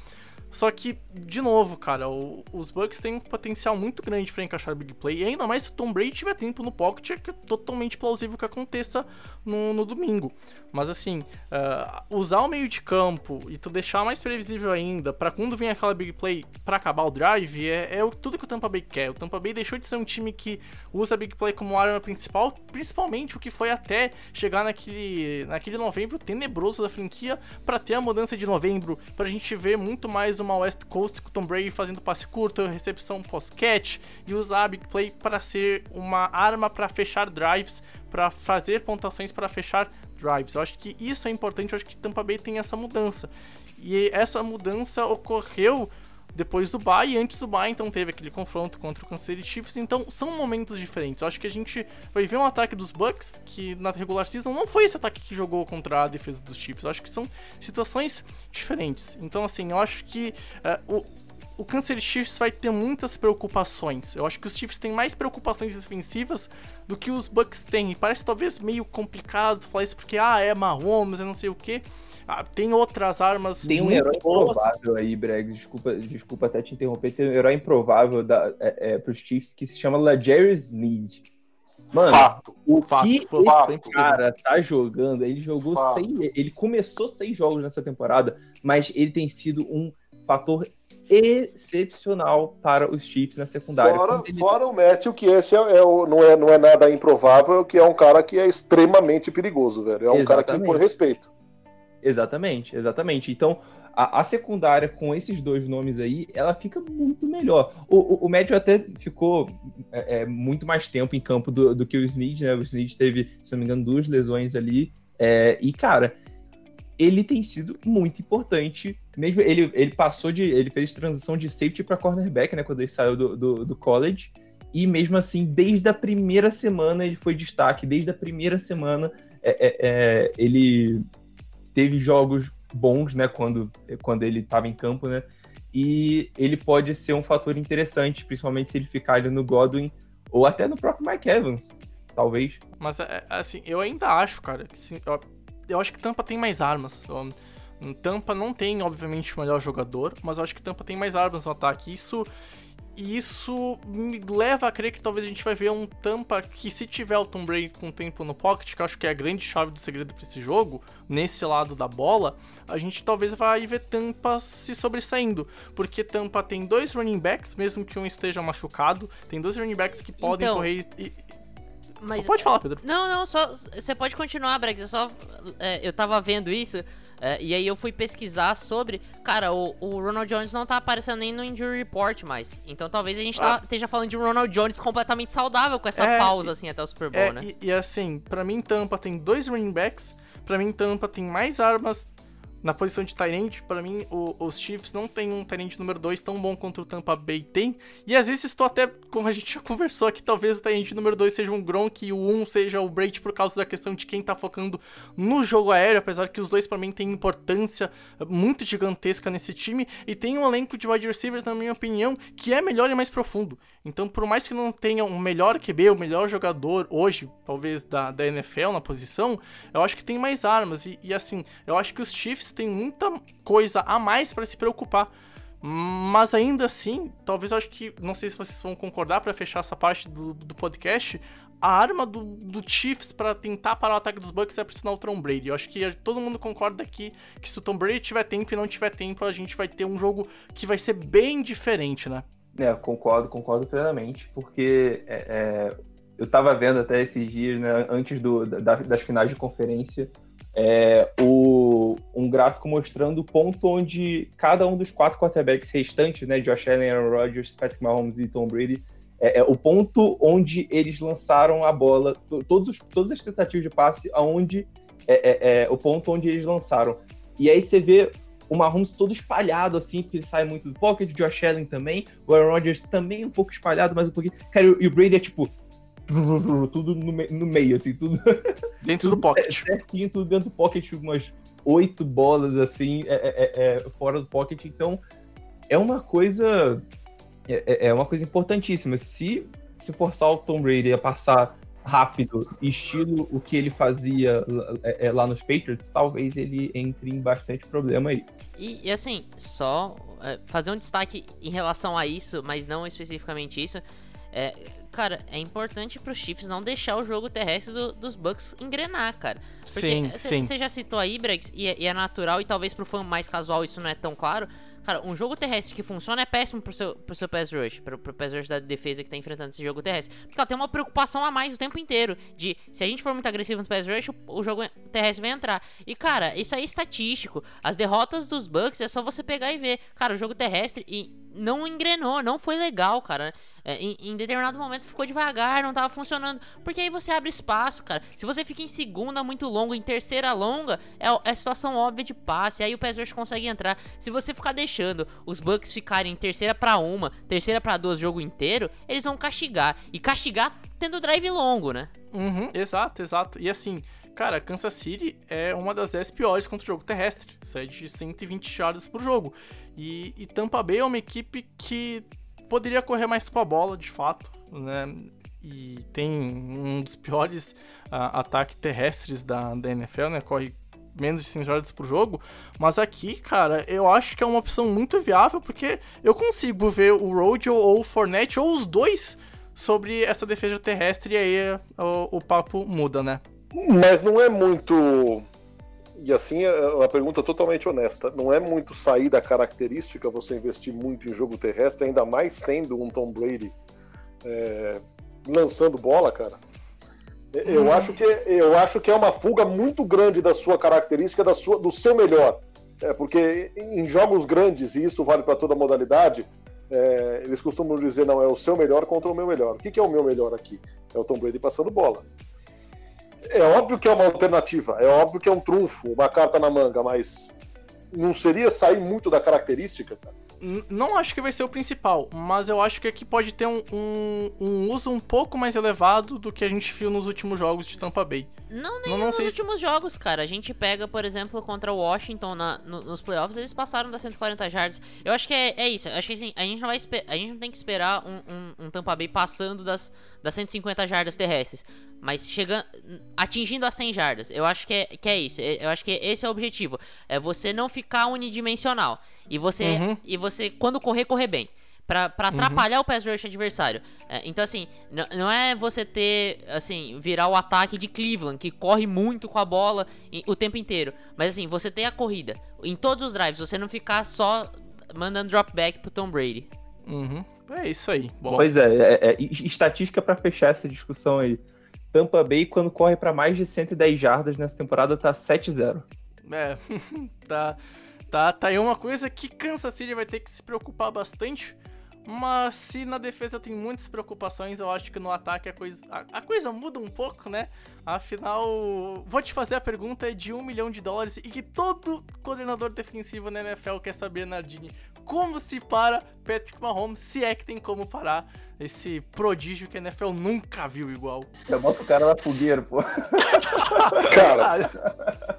Só que, de novo, cara, o- os Bucks têm um potencial muito grande pra encaixar Big Play. E ainda mais se o Tom Brady tiver tempo no pocket, é é totalmente plausível que aconteça no, no domingo. Mas assim, ah, usar o meio de campo e tu deixar mais previsível ainda pra quando vem aquela Big Play pra acabar o drive é, é o- tudo que o Tampa Bay quer. O Tampa Bay deixou de ser um time que usa a Big Play como arma principal, principalmente o que foi até chegar naquele, naquele novembro tenebroso da franquia pra ter a mudança de novembro, pra gente ver muito mais uma West Coast com Tom Brady fazendo passe curto, recepção pós-catch e usar a Big Play para ser uma arma para fechar drives, para fazer pontuações para fechar drives. Eu acho que isso é importante, eu acho que Tampa Bay tem essa mudança. E essa mudança ocorreu depois do bye e antes do bye, então teve aquele confronto contra o Kansas City Chiefs, então são momentos diferentes. Eu acho que a gente vai ver um ataque dos Bucks que na regular season não foi esse ataque que jogou contra a defesa dos Chiefs. Eu acho que são situações diferentes. Então assim, eu acho que eh, o o Kansas City Chiefs vai ter muitas preocupações. Eu acho que os Chiefs têm mais preocupações defensivas do que os Bucks têm. E parece talvez meio complicado falar isso porque, ah, é Mahomes, eu não sei o que. Ah, tem outras armas Tem um herói improvável aí, Breg. Desculpa, desculpa até te interromper. Tem um herói improvável da, é, é, pros Chiefs que se chama LaJarry Sneed. Mano, Fato. o Fato, que foi esse sempre cara tá jogando, ele jogou Fato. seis. Ele começou seis jogos nessa temporada, mas ele tem sido um fator excepcional para os Chiefs na secundária. Fora, ele- fora o Matthew, que esse é, é o- não, é, não é nada improvável, que é um cara que é extremamente perigoso, velho. É um cara que Exatamente. impõe respeito. Exatamente, exatamente. Então, a, a secundária com esses dois nomes aí, ela fica muito melhor. O, o, o Matthew até ficou é, é, muito mais tempo em campo do, do que o Snead, né? O Snead teve, se não me engano, duas lesões ali. É, e, cara, ele tem sido muito importante. Mesmo ele, ele passou de. Ele fez transição de safety para cornerback, né? Quando ele saiu do, do, do college. E mesmo assim, desde a primeira semana ele foi destaque. Desde a primeira semana é, é, é, ele teve jogos bons, né? Quando, quando ele estava em campo, né? E ele pode ser um fator interessante, principalmente se ele ficar ali no Godwin ou até no próprio Mike Evans, talvez. Mas, é, assim, eu ainda acho, cara, que sim, eu, eu acho que Tampa tem mais armas. Eu- Tampa não tem, obviamente, o melhor jogador, mas eu acho que Tampa tem mais armas no ataque. Isso, isso me leva a crer que talvez a gente vai ver um Tampa que, se tiver o Tom Brady com tempo no pocket, que eu acho que é a grande chave do segredo para esse jogo, nesse lado da bola, a gente talvez vai ver Tampa se sobressaindo. Porque Tampa tem dois running backs, mesmo que um esteja machucado, tem dois running backs que podem Então, correr e. e- Mas Pode falar, Pedro. Não, não, só. Você pode continuar, Brex. Eu só. é, eu tava vendo isso. É, e aí eu fui pesquisar sobre. Cara, o, o Ronald Jones não tá aparecendo nem no Injury Report mais. Então talvez a gente tá- esteja falando de um Ronald Jones completamente saudável com essa É, pausa, assim, até o Super Bowl, É, né? e, e assim, pra mim Tampa tem dois running backs, pra mim Tampa tem mais armas na posição de Tyrant, pra mim o- os Chiefs não tem um Tyrant número 2 tão bom quanto o Tampa Bay tem, e às vezes estou até, como a gente já (laughs) conversou aqui, talvez o Tyrant número 2 seja um Gronk e o 1 um seja o Brady por causa da questão de quem tá focando no jogo aéreo, apesar que os dois pra mim têm importância muito gigantesca nesse time, e tem um elenco de wide receivers, na minha opinião, que é melhor e mais profundo. Então, por mais que não tenha um melhor QB, o melhor jogador hoje, talvez, da, da NFL na posição, eu acho que tem mais armas. E, e, assim, eu acho que os Chiefs têm muita coisa a mais para se preocupar. Mas ainda assim, talvez eu acho que, não sei se vocês vão concordar para fechar essa parte do, do podcast, a arma do, do Chiefs para tentar parar o ataque dos Bucks é pressionar o Tom Brady. Eu acho que todo mundo concorda aqui que se o Tom Brady tiver tempo e não tiver tempo, a gente vai ter um jogo que vai ser bem diferente, né? É, concordo, concordo plenamente, porque é, é, eu tava vendo até esses dias, né, antes do, da, das finais de conferência, é, o, um gráfico mostrando o ponto onde cada um dos quatro quarterbacks restantes, né, Josh Allen, Aaron Rodgers, Patrick Mahomes e Tom Brady, é, é, o ponto onde eles lançaram a bola, todos os, todas as tentativas de passe, aonde é, é, é, o ponto onde eles lançaram. E aí você vê o Mahomes todo espalhado, assim, porque ele sai muito do pocket, o Josh Allen também, o Aaron Rodgers também um pouco espalhado, mas um pouquinho. Cara, e o Brady é tipo. Tudo no, me no meio, assim, tudo. (laughs) Dentro do pocket. Certinho, tudo dentro do pocket, umas oito bolas, assim, é, é, é, fora do pocket. Então, é uma coisa. É, é uma coisa importantíssima. Se, se forçar o Tom Brady a passar rápido, estilo o que ele fazia é, é, lá nos Patriots, talvez ele entre em bastante problema aí. E, e assim, só é, fazer um destaque em relação a isso, mas não especificamente isso. É, cara, é importante para os Chiefs não deixar o jogo terrestre do, dos Bucks engrenar, cara. Porque sim, sim. Você já citou aí, Brex, e, e, é natural, e talvez pro fã mais casual isso não é tão claro, Cara, um jogo terrestre que funciona é péssimo pro seu, pro seu pass rush, pro, pro pass rush da defesa que tá enfrentando esse jogo terrestre. Porque ela tem uma preocupação a mais o tempo inteiro. De se a gente for muito agressivo no pass rush, o, o jogo terrestre vai entrar. E, cara, isso aí é estatístico. As derrotas dos Bucks é só você pegar e ver. Cara, o jogo terrestre e não engrenou, não foi legal, cara. É, em, em, determinado momento ficou devagar, não tava funcionando. Porque aí você abre espaço, cara. Se você fica em segunda muito longa, em terceira longa, é, é situação óbvia de passe. Aí o pass rush consegue entrar. Se você ficar deixando os Bucks ficarem em terceira para uma, terceira para duas jogo inteiro, eles vão castigar. E castigar tendo drive longo, né? Uhum, exato, exato. E assim. Cara, Kansas City é uma das 10 piores contra o jogo terrestre. Cede de 120 jardas por jogo. E, e Tampa Bay é uma equipe que poderia correr mais com a bola, de fato, né? E tem um dos piores uh, ataques terrestres da, da NFL, né? Corre menos de 100 jardas por jogo. Mas aqui, cara, eu acho que é uma opção muito viável, porque eu consigo ver o Rojo ou o Fournette, ou os dois, sobre essa defesa terrestre, e aí o, o papo muda, né? Mas não é muito e assim é uma pergunta totalmente honesta. Não é muito sair da característica você investir muito em jogo terrestre, ainda mais tendo um Tom Brady é, lançando bola, cara. Eu, hum. acho que, eu acho que é uma fuga muito grande da sua característica, da sua, do seu melhor. É, porque em jogos grandes, e isso vale para toda modalidade, é, eles costumam dizer, não, é o seu melhor contra o meu melhor. O que, que é o meu melhor aqui? É o Tom Brady passando bola é óbvio que é uma alternativa, é óbvio que é um trunfo, uma carta na manga, mas não seria sair muito da característica, cara? Não acho que vai ser o principal, mas eu acho que aqui pode ter um, um, um, uso um pouco mais elevado do que a gente viu nos últimos jogos de Tampa Bay. Não, nem não, não nos últimos se... jogos, cara. A gente pega, por exemplo, contra o Washington na, no, nos playoffs, eles passaram das 140 jardas. Eu acho que é, é isso. Eu acho que assim, a gente não vai a gente não tem que esperar um, um, Tampa Bay passando das, das 150 jardas terrestres. Mas chegando. atingindo as 100 jardas. Eu acho que é, que é isso. Eu acho que esse é o objetivo. É você não ficar unidimensional. E você, uhum. e você quando correr, correr bem. Pra, pra uhum. atrapalhar uhum. o pass rush adversário. É, então, assim, não é você ter, assim, virar o ataque de Cleveland, que corre muito com a bola o tempo inteiro. Mas, assim, você tem a corrida. Em todos os drives, você não ficar só mandando drop back pro Tom Brady. Uhum. É isso aí. Bom. Pois é, é, é estatística para fechar essa discussão aí. Tampa Bay, quando corre para mais de 110 jardas nessa temporada, tá 7-0. É, (laughs) tá, tá, tá aí uma coisa que Kansas City vai ter que se preocupar bastante. Mas se na defesa tem muitas preocupações, eu acho que no ataque a coisa, a, a coisa muda um pouco, né? Afinal, vou te fazer a pergunta de um milhão de dólares e que todo coordenador defensivo na NFL quer saber, Nardini. Como se para Patrick Mahomes, se é que tem como parar esse prodígio que a NFL nunca viu igual? Eu boto o cara na fogueira, pô. (laughs) (laughs) Cara.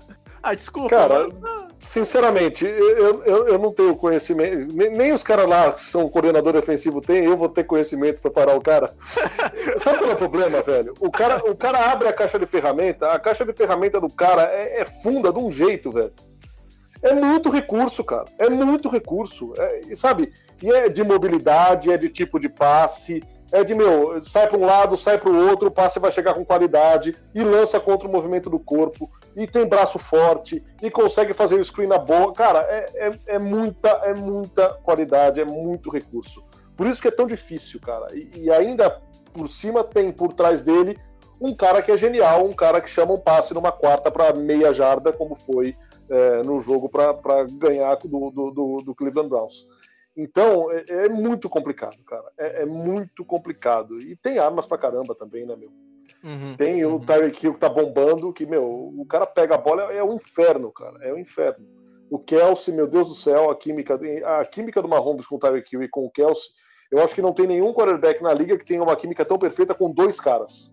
Ah, desculpa. Cara, mas... Ah. sinceramente, eu, eu, eu não tenho conhecimento. Nem, nem os caras lá que são coordenador defensivo têm, eu vou ter conhecimento para parar o cara. (laughs) Sabe qual é o problema, velho? O cara, o cara abre a caixa de ferramenta, a caixa de ferramenta do cara é, é funda de um jeito, velho. É muito recurso, cara. É muito recurso. É, sabe? E é de mobilidade, é de tipo de passe, é de, meu, sai para um lado, sai para o outro, o passe vai chegar com qualidade e lança contra o movimento do corpo, e tem braço forte, e consegue fazer o screen na boa. Cara, é, é, é muita, é muita qualidade, é muito recurso. Por isso que é tão difícil, cara. E, e ainda por cima tem por trás dele um cara que é genial, um cara que chama um passe numa quarta para meia jarda, como foi é, no jogo para ganhar do, do, do, do Cleveland Browns. Então, é, é muito complicado, cara. É, é, muito complicado. E tem armas pra caramba também, né, meu? Uhum, tem uhum. o Tyreek Hill que tá bombando, que, meu, o cara pega a bola, é, o inferno, cara. É o inferno. O Kelsey, meu Deus do céu, a química, a química do Mahomes com o Tyreek Hill e com o Kelsey, eu acho que não tem nenhum quarterback na liga que tenha uma química tão perfeita com dois caras.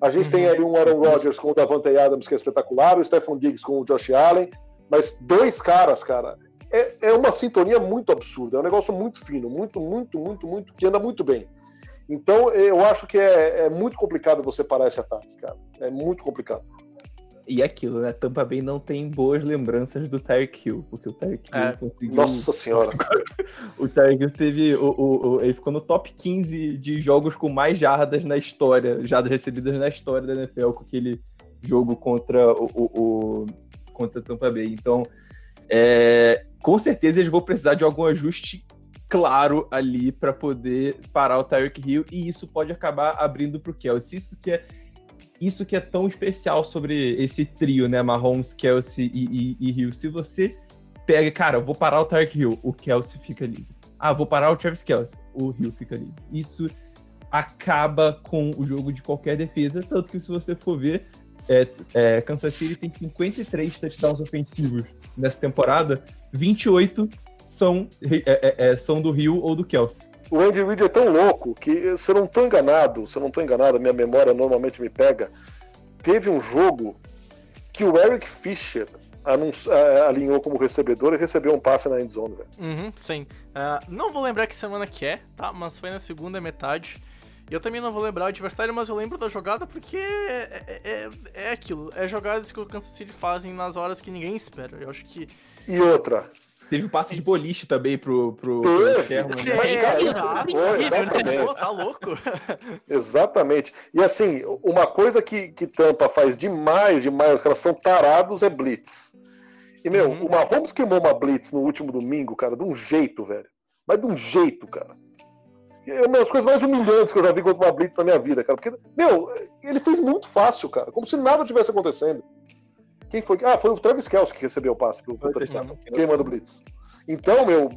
A gente uhum. tem aí um Aaron Rodgers com o Davante Adams, que é espetacular, o Stephon Diggs com o Josh Allen, mas dois caras, cara, é, é uma sintonia muito absurda, é um negócio muito fino, muito, muito, muito, muito, que anda muito bem. Então, eu acho que é, é muito complicado você parar esse ataque, cara. É muito complicado. E é aquilo, né? Tampa Bay não tem boas lembranças do Tyreek Hill, porque o Tyreek Hill é. conseguiu. Nossa senhora! (laughs) o Tyreek Hill teve. O, o, o, ele ficou no top 15 de jogos com mais jardas na história, jardas recebidas na história da NFL, com aquele jogo contra o, o, o contra Tampa Bay. Então, é, com certeza eles vão precisar de algum ajuste claro ali para poder parar o Tyreek Hill e isso pode acabar abrindo para o Kelsey. Isso que é isso que é tão especial sobre esse trio, né, Mahomes, Kelsey e, e, e Hill. Se você pega, cara, eu vou parar o Tyreek Hill, o Kelsey fica livre. Ah, vou parar o Travis Kelsey, o Hill fica livre. Isso acaba com o jogo de qualquer defesa, tanto que se você for ver, é, é, Kansas City tem 53 touchdowns ofensivos nessa temporada, 28 são, é, é, é, são do Rio ou do Kelsey. O Andy Reid é tão louco que, se eu não estou enganado, se eu não estou enganado, a minha memória normalmente me pega. Teve um jogo que o Eric Fischer é, alinhou como recebedor e recebeu um passe na endzone, velho. Uhum, sim. Uh, não vou lembrar que semana que é, tá? Mas foi na segunda metade. E eu também não vou lembrar o adversário, mas eu lembro da jogada porque é, é, é, é aquilo. É jogadas que o Kansas City fazem nas horas que ninguém espera. Eu acho que. E outra, Teve o passe de boliche também pro, pro, pro Sherman. Né? É, é, exatamente. Tá louco? (laughs) exatamente. E assim, uma coisa que, que Tampa faz demais, demais, os caras são tarados, é blitz. E, meu, hum. o Mahomes queimou uma blitz no último domingo, cara, de um jeito, velho. Mas de um jeito, cara. É uma das coisas mais humilhantes que eu já vi contra uma blitz na minha vida, cara. Porque, meu, ele fez muito fácil, cara. Como se nada tivesse acontecendo. Quem foi? Ah, foi o Travis Kelce que recebeu o passe pro, pro touchdown. Queima do Blitz. Então, meu,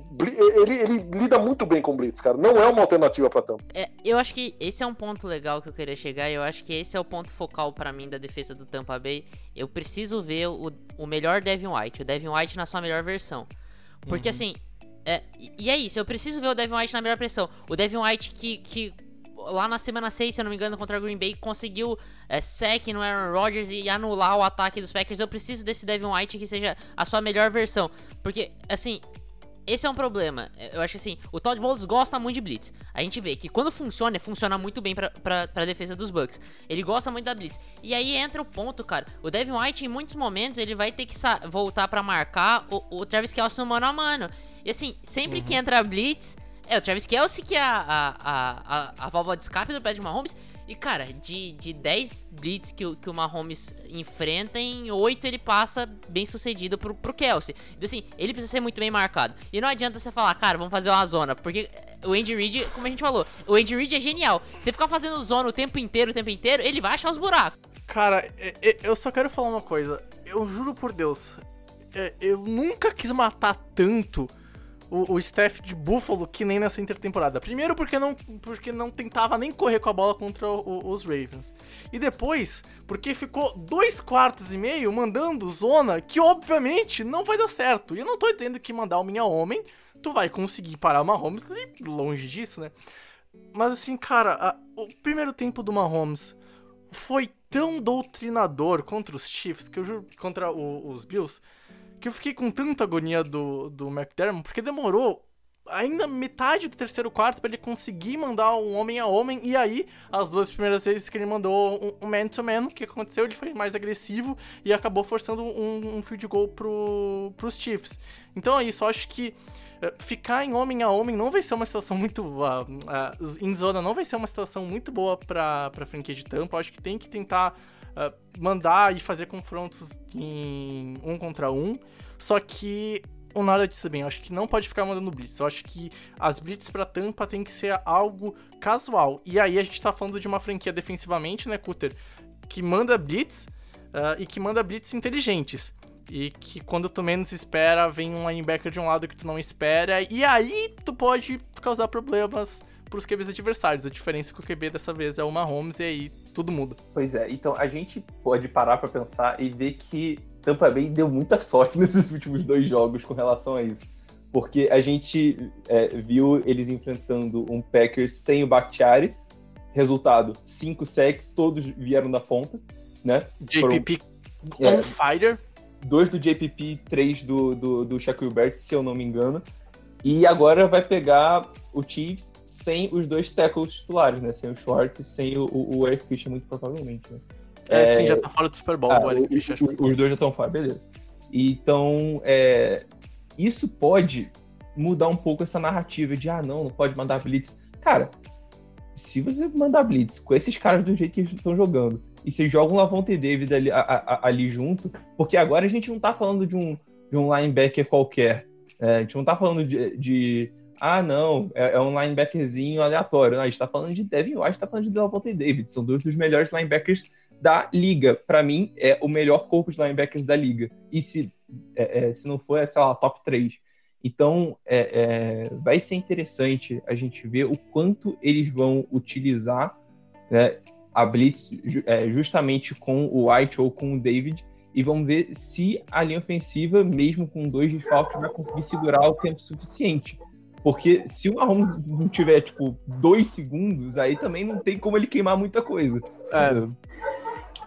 ele, ele lida muito bem com o Blitz, cara. Não é uma alternativa para Tampa. É, eu acho que esse é um ponto legal que eu queria chegar. Eu acho que esse é o ponto focal para mim da defesa do Tampa Bay. Eu preciso ver o, o melhor Devin White, o Devin White na sua melhor versão. Porque uhum. assim, é, e é isso, eu preciso ver o Devin White na melhor pressão. O Devin White que, que lá na semana 6, se eu não me engano, contra o Green Bay, conseguiu é, sec no Aaron Rodgers e anular o ataque dos Packers. Eu preciso desse Devin White que seja a sua melhor versão. Porque, assim, esse é um problema. Eu acho assim, o Todd Bowles gosta muito de Blitz. A gente vê que quando funciona, funciona muito bem pra, pra, pra defesa dos Bucks. Ele gosta muito da Blitz. E aí entra o ponto, cara. O Devin White, em muitos momentos, ele vai ter que voltar para marcar o, o Travis Kelce no mano a mano. E assim, sempre uhum. que entra a Blitz, é, o Travis Kelsey que é a, a, a, a, válvula de escape do Patrick Mahomes. E, cara, de, de 10 blitz que, que o Mahomes enfrenta, em 8 ele passa bem sucedido pro, pro Kelsey. Então, assim, ele precisa ser muito bem marcado. E não adianta você falar, cara, vamos fazer uma zona. Porque o Andy Reid, como a gente falou, o Andy Reid é genial. Você ficar fazendo zona o tempo inteiro, o tempo inteiro, ele vai achar os buracos. Cara, eu só quero falar uma coisa. Eu juro por Deus, é, eu nunca quis matar tanto o, o staff de Buffalo que nem nessa intertemporada. Primeiro porque não, porque não tentava nem correr com a bola contra o, os Ravens. E depois porque ficou dois quartos e meio mandando zona que obviamente não vai dar certo. E eu não tô dizendo que mandar o minha homem tu vai conseguir parar o Mahomes longe disso, né? Mas assim, cara, a, o primeiro tempo do Mahomes foi tão doutrinador contra os Chiefs, que eu juro, contra o, os Bills, que eu fiquei com tanta agonia do, do McDermott, porque demorou ainda metade do terceiro quarto para ele conseguir mandar um homem a homem. E aí, as duas primeiras vezes que ele mandou um man-to-man, o que aconteceu? Ele foi mais agressivo e acabou forçando um, um field goal pro, pros Chiefs. Então é isso, eu acho que uh, ficar em homem a homem não vai ser uma situação muito. Uh, uh, em zona não vai ser uma situação muito boa pra, pra franquia de tampa. Eu acho que tem que tentar mandar e fazer confrontos em um contra um. Só que o nada disso bem. Eu acho que não pode ficar mandando blitz. Eu acho que as blitz para tampa tem que ser algo casual. E aí a gente tá falando de uma franquia defensivamente, né, Cutter? Que manda blitz uh, e que manda blitz inteligentes. E que quando tu menos espera, vem um linebacker de um lado que tu não espera. E aí tu pode causar problemas pros QBs adversários. A diferença é que o QB dessa vez é o Mahomes e aí tudo muda. Pois é, então a gente pode parar para pensar e ver que Tampa Bay deu muita sorte (laughs) nesses últimos dois jogos com relação a isso. Porque a gente é, viu eles enfrentando um Packers sem o Bakhtiari. Resultado, cinco sacks, todos vieram da ponta, né? JPP Foram, on é, fire. Dois do JPP, três do, do, do Shaquille Bert, se eu não me engano. E agora vai pegar o Chiefs sem os dois tackles titulares, né? Sem o Schwartz e sem o, o, Eric Fischer, muito provavelmente. Né? É, é, sim, já tá fora do Super Bowl, ah, o Eric Fischer. O, os dois já estão fora, beleza. Então, é, isso pode mudar um pouco essa narrativa de, ah, não, não pode mandar blitz. Cara, se você mandar blitz com esses caras do jeito que eles estão jogando, e você joga um Lavonte David ali, a, a, ali junto, porque agora a gente não tá falando de um, de um linebacker qualquer, é, a gente não tá falando de, de ah, não, é, é, um linebackerzinho aleatório. Não, a gente tá falando de Devin White, tá falando de Delmonte David. São dois dos melhores linebackers da liga. Para mim, é o melhor corpo de linebackers da liga. E se, é, é, se não for, é, sei lá, top 3. Então, é, é, vai ser interessante a gente ver o quanto eles vão utilizar né, a Blitz justamente com o White ou com o David e vamos ver se a linha ofensiva, mesmo com dois desfalques, vai conseguir segurar o tempo suficiente. Porque se o Mahomes não tiver, tipo, dois segundos, aí também não tem como ele queimar muita coisa. É.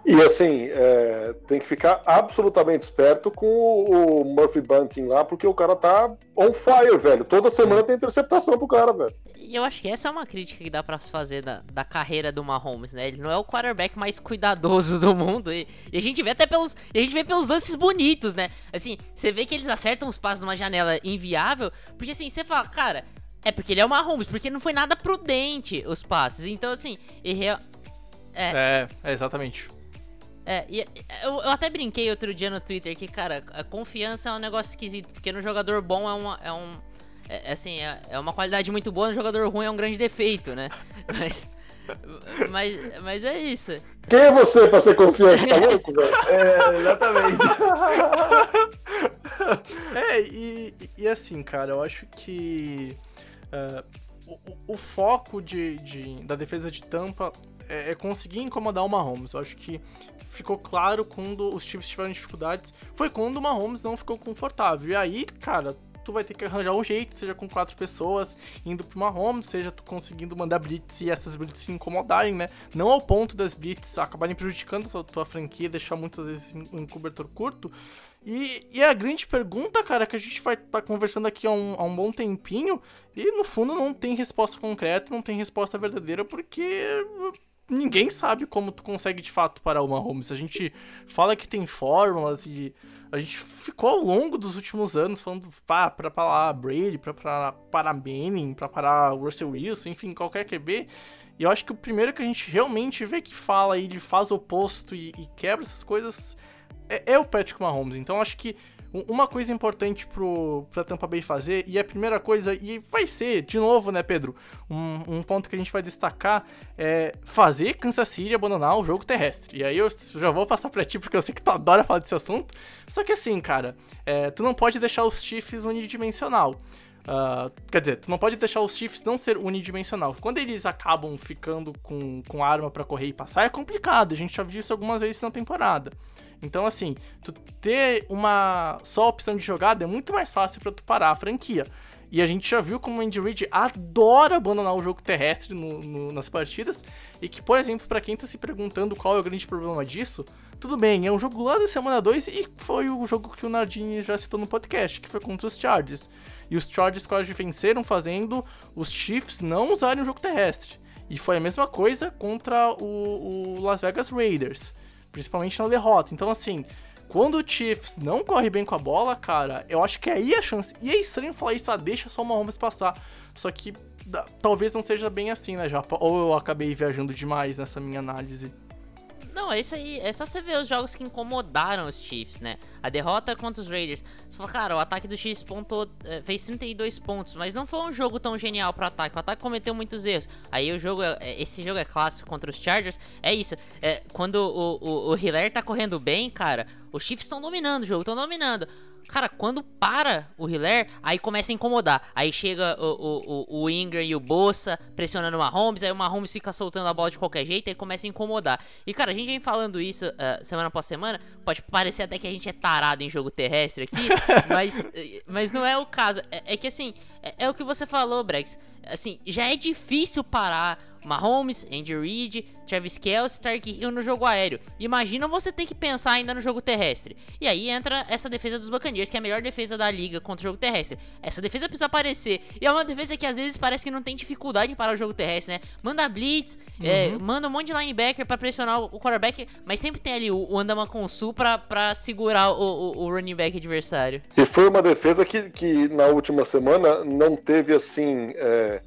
E assim, é, tem que ficar absolutamente esperto com o Murphy Bunting lá, porque o cara tá on fire, velho. Toda semana tem interceptação pro cara, velho. E eu acho que essa é uma crítica que dá pra se fazer da, da carreira do Mahomes, né? Ele não é o quarterback mais cuidadoso do mundo. E, e a gente vê até pelos. a gente vê pelos lances bonitos, né? Assim, você vê que eles acertam os passos numa janela inviável, porque assim, você fala, cara, é porque ele é o Mahomes, porque não foi nada prudente os passes. Então, assim, ele é. É, é exatamente. É, e, eu, eu, até brinquei outro dia no Twitter que, cara, a confiança é um negócio esquisito, porque no jogador bom é, uma, é um. É, assim, é, é uma qualidade muito boa, no jogador ruim é um grande defeito, né? (laughs) Mas. Mas, mas é isso. Quem é você pra ser confiante? Tá louco, velho? (laughs) É, exatamente. (laughs) é, e, e assim, cara, eu acho que. Uh, o, o, foco de, de, da defesa de tampa é, é, conseguir incomodar o Mahomes. Eu acho que ficou claro quando os Chiefs tiveram dificuldades foi quando o Mahomes não ficou confortável. E aí, cara, tu vai ter que arranjar um jeito, seja com quatro pessoas indo pro Mahomes, seja tu conseguindo mandar blitz e essas blitz se incomodarem, né? Não ao ponto das blitz acabarem prejudicando a tua franquia, deixar muitas vezes um cobertor curto. E, e, a grande pergunta, cara, que a gente vai estar tá conversando aqui há um, há um bom tempinho, e no fundo não tem resposta concreta, não tem resposta verdadeira, porque ninguém sabe como tu consegue de fato parar o Mahomes. A gente fala que tem fórmulas e a gente ficou ao longo dos últimos anos falando pá, pra parar Brady, pra, parar Manning, pra parar Russell Wilson, enfim, qualquer QB. E eu acho que o primeiro que a gente realmente vê que fala e ele faz o oposto e, e quebra essas coisas é, é o Patrick Mahomes. Então eu acho que uma coisa importante pro, pra Tampa Bay fazer, e a primeira coisa, e vai ser, de novo, né, Pedro? Um, um ponto que a gente vai destacar é fazer Kansas City abandonar o jogo terrestre. E aí eu já vou passar pra ti, porque eu sei que tu adora falar desse assunto. Só que assim, cara, é, tu não pode deixar os Chiefs unidimensional. Uh, quer dizer, tu não pode deixar os Chiefs não ser unidimensional. Quando eles acabam ficando com, com arma para correr e passar, é complicado. A gente já viu isso algumas vezes na temporada. Então, assim, tu ter uma só opção de jogada é muito mais fácil para tu parar a franquia. E a gente já viu como o Andy Reid adora abandonar o jogo terrestre no, no, nas partidas. E que, por exemplo, para quem tá se perguntando qual é o grande problema disso, tudo bem, é um jogo lá da semana 2 e foi o jogo que o Nardini já citou no podcast, que foi contra os Chargers. E os Chargers quase venceram fazendo os Chiefs não usarem o jogo terrestre. E foi a mesma coisa contra o, o Las Vegas Raiders, principalmente na derrota. Então, assim, quando o Chiefs não corre bem com a bola, cara, eu acho que aí a chance. E é estranho falar isso, ah, deixa só o Mahomes passar. Só que talvez não seja bem assim, né, Japa? Ou eu acabei viajando demais nessa minha análise. Não, é isso aí. É só você ver os jogos que incomodaram os Chiefs, né? A derrota contra os Raiders. Você fala, cara, o ataque do Chiefs pontou, é, fez 32 pontos, mas não foi um jogo tão genial pro ataque. O ataque cometeu muitos erros. Aí o jogo, é, é esse jogo é clássico contra os Chargers. É isso. É, quando o, o, o Hiller tá correndo bem, cara, os Chiefs estão dominando o jogo, estão dominando. Cara, quando para o Hiller, aí começa a incomodar. Aí chega o, o, o Ingram e o Bossa pressionando o Mahomes, aí o Mahomes fica soltando a bola de qualquer jeito, aí começa a incomodar. E cara, a gente vem falando isso uh, semana após semana, pode parecer até que a gente é tarado em jogo terrestre aqui, (laughs) mas, mas não é o caso. É, é que assim, é, é, o que você falou, Brex. Assim, já é difícil parar Mahomes, Andy Reid, Travis Kelce, Tark Hill no jogo aéreo. Imagina você ter que pensar ainda no jogo terrestre. E aí entra essa defesa dos Buccaneers, que é a melhor defesa da liga contra o jogo terrestre. Essa defesa precisa aparecer. E é uma defesa que às vezes parece que não tem dificuldade em parar o jogo terrestre, né? Manda blitz, é, uhum. é, manda um monte de linebacker para pressionar o quarterback, mas sempre tem ali o, o Andama pra, pra segurar o, o, o, running back adversário. Se foi uma defesa que, que na última semana não teve assim. É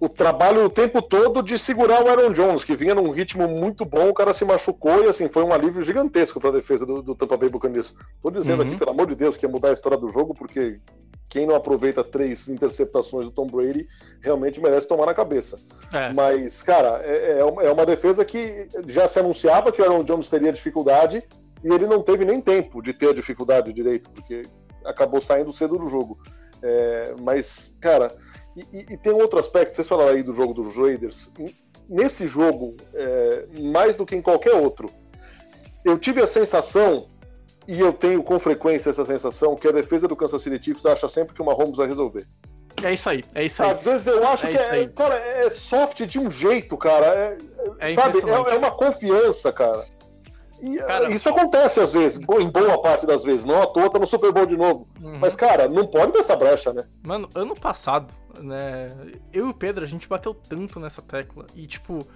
o trabalho o tempo todo de segurar o Aaron Jones, que vinha num ritmo muito bom, o cara se machucou e assim foi um alívio gigantesco para a defesa do, do Tampa Bay Buccaneers. Tô dizendo uhum. aqui, pelo amor de Deus, que ia mudar a história do jogo, porque quem não aproveita três interceptações do Tom Brady realmente merece tomar na cabeça. É. Mas, cara, é, é, é uma defesa que já se anunciava que o Aaron Jones teria dificuldade e ele não teve nem tempo de ter dificuldade direito, porque acabou saindo cedo do jogo. É, mas, cara e, e, tem outro aspecto, vocês falaram aí do jogo dos Raiders. Nesse jogo, é, mais do que em qualquer outro, eu tive a sensação, e eu tenho com frequência essa sensação, que a defesa do Kansas City Chiefs acha sempre que o Mahomes vai resolver. É isso aí, é isso aí. Às vezes eu acho é que é, cara, é soft de um jeito, cara. É, é sabe, é, é, uma confiança, cara. E cara, isso acontece às vezes, em boa parte das vezes. Não à toa tá no Super Bowl de novo. Uhum. Mas, cara, não pode dessa brecha, né? Mano, ano passado, né? Eu e o Pedro, a gente bateu tanto nessa tecla. E, tipo,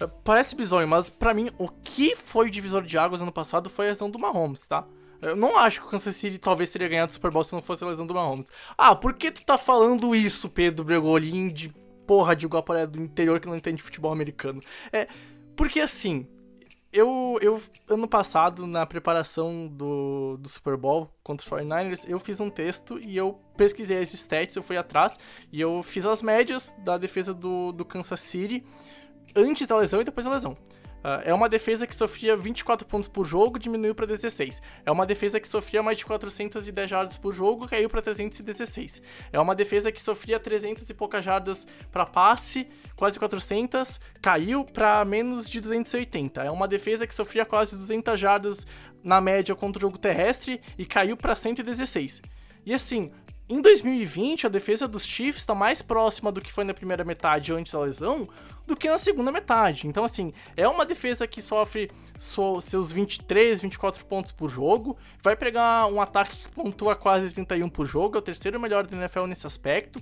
é, parece bizonho, mas para mim, o que foi o divisor de águas ano passado foi a lesão do Mahomes, tá? Eu não acho que o Kansas City talvez teria ganhado o Super Bowl se não fosse a lesão do Mahomes. Ah, por que tu tá falando isso, Pedro Bregolin, de porra de Guaporé do interior que não entende futebol americano? É, porque assim, eu, eu, ano passado, na preparação do, do Super Bowl contra os 49ers, eu fiz um texto e eu pesquisei as stats, eu fui atrás e eu fiz as médias da defesa do, do Kansas City antes da lesão e depois da lesão. Uh, é uma defesa que sofria 24 pontos por jogo, diminuiu para 16. É uma defesa que sofria mais de 410 jardas por jogo, caiu para 316. É uma defesa que sofria 300 e poucas jardas para passe, quase 400, caiu para menos de 280. É uma defesa que sofria quase 200 jardas na média contra o jogo terrestre e caiu para 116. E assim, em 2020, a defesa dos Chiefs está mais próxima do que foi na primeira metade antes da lesão do que na segunda metade. Então, assim, é uma defesa que sofre so, seus 23, 24 pontos por jogo, vai pegar um ataque que pontua quase 31 por jogo, é o terceiro melhor da NFL nesse aspecto.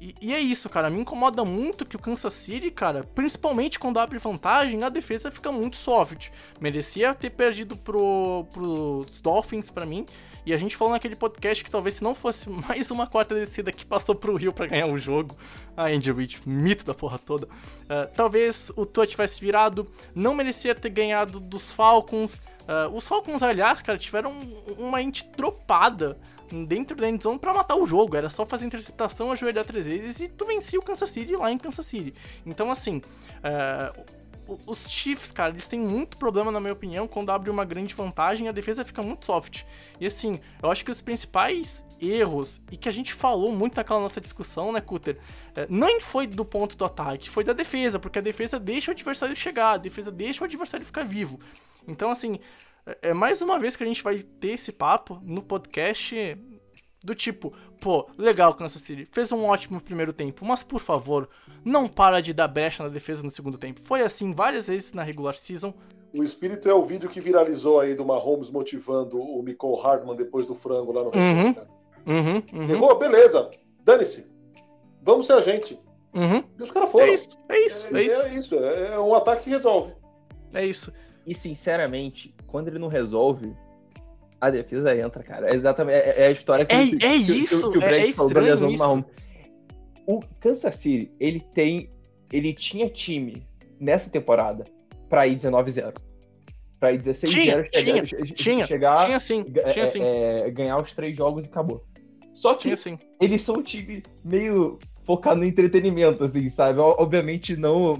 E, e, é isso, cara. Me incomoda muito que o Kansas City, cara, principalmente quando abre vantagem, a defesa fica muito soft. Merecia ter perdido pro, pros Dolphins para mim. E a gente falou naquele podcast que talvez se não fosse (laughs) mais uma quarta descida que passou pro Rio para ganhar o jogo, a Andy Reid, mito da porra toda, uh, talvez o Tua tivesse virado, não merecia ter ganhado dos Falcons. Uh, os Falcons, aliás, cara, tiveram uma ente dropada dentro da endzone para matar o jogo. Era só fazer interceptação, ajoelhar três vezes e tu vencia o Kansas City lá em Kansas City. Então, assim, uh, os Chiefs, cara, eles têm muito problema, na minha opinião, quando abre uma grande vantagem a defesa fica muito soft. E assim, eu acho que os principais erros, e que a gente falou muito naquela nossa discussão, né, Cutter, é, não foi do ponto do ataque, foi da defesa, porque a defesa deixa o adversário chegar, a defesa deixa o adversário ficar vivo. Então, assim, é, é mais uma vez que a gente vai ter esse papo no podcast do tipo, pô, legal Kansas City, fez um ótimo primeiro tempo, mas por favor, não para de dar brecha na defesa no segundo tempo. Foi assim várias vezes na regular season. O espírito é o vídeo que viralizou aí do Mahomes motivando o Nicole Hardman depois do frango lá no uhum. Uhum, uhum. Errou, beleza. Dane-se. Vamos ser a gente. Uhum. E os caras foram. É isso, é isso, é, é, isso. É isso, é um ataque que resolve. É isso. E sinceramente, quando ele não resolve, a defesa entra, cara. É exatamente é, é a história que, é, que, é que, isso, que, o é, Brad é falou da lesão do isso. Mahomes. O Kansas City, ele tem. Ele tinha time nessa temporada pra ir 19-0. Pra ir 16-0 Tinha, chegar, tinha, tinha, chegar tinha sim, é, tinha sim, é, ganhar os três jogos e acabou. Só que tinha sim. eles são um time meio focado no entretenimento, assim, sabe? Obviamente não,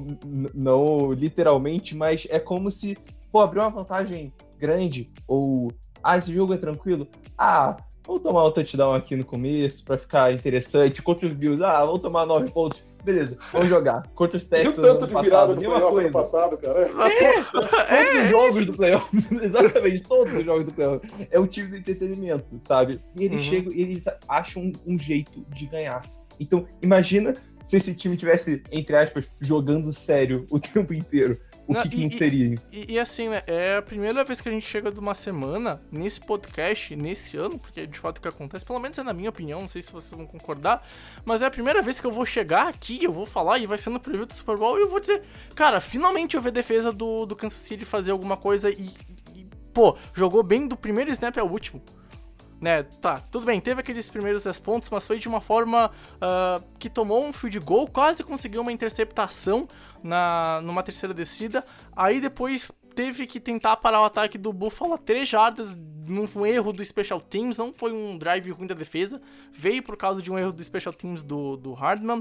não literalmente, mas é como se, pô, abriu uma vantagem grande, ou, ah, esse jogo é tranquilo, ah, vamos tomar um touchdown aqui no começo pra ficar interessante, contra os Bills, ah, vamos tomar nove pontos, beleza, vamos jogar. Contra os (laughs) E o Texans tanto ano de passado, virada no mesma playoff coisa. ano passado, cara. (laughs) Todos os jogos do playoff, (laughs) exatamente, todos os jogos do playoff. É um time do entretenimento, sabe? E eles Uhum. chegam e eles acham um, um jeito de ganhar. Então, imagina se esse time tivesse, entre aspas, jogando sério o tempo inteiro. O Não, que, que e- seria? E, e assim, né, é a primeira vez que a gente chega de uma semana nesse podcast, nesse ano, porque de fato o que acontece, pelo menos é na minha opinião, não sei se vocês vão concordar, mas é a primeira vez que eu vou chegar aqui, eu vou falar e vai ser no preview do Super Bowl e eu vou dizer, cara, finalmente eu ver a defesa do, do Kansas City fazer alguma coisa e, e, pô, jogou bem do primeiro snap ao último. Né, tá, tudo bem, teve aqueles primeiros 10 pontos, mas foi de uma forma ah, que tomou um field goal, quase conseguiu uma interceptação na, numa terceira descida. Aí depois teve que tentar parar o ataque do Buffalo a 3 jardas num erro do Special Teams, não foi um drive ruim da defesa, veio por causa de um erro do Special Teams do, do Hardman.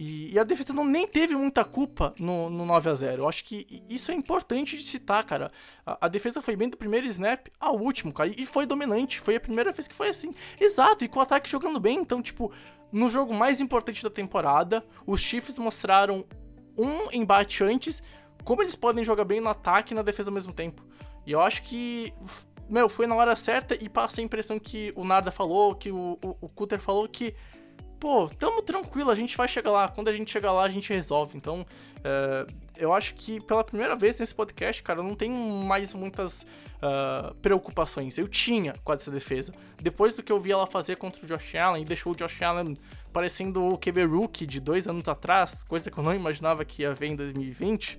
E, e a defesa não nem teve muita culpa no, no 9 a 0 Eu acho que isso é importante de citar, cara. A, a defesa foi bem do primeiro snap ao último, cara. E foi dominante. Foi a primeira vez que foi assim. Exato, e com o ataque jogando bem. Então, tipo, no jogo mais importante da temporada, os Chiefs mostraram um embate antes, como eles podem jogar bem no ataque e na defesa ao mesmo tempo. E eu acho que, meu, foi na hora certa e passa a impressão que o Narda falou, que o, o, o Cutter falou que, pô, tamo tranquilo, a gente vai chegar lá. Quando a gente chegar lá, a gente resolve. Então, é, eu acho que pela primeira vez nesse podcast, cara, eu não tenho mais muitas ah, preocupações. Eu tinha com essa defesa. Depois do que eu vi ela fazer contra o Josh Allen, e deixou o Josh Allen parecendo o QB Rookie de dois anos atrás, coisa que eu não imaginava que ia ver em 2020.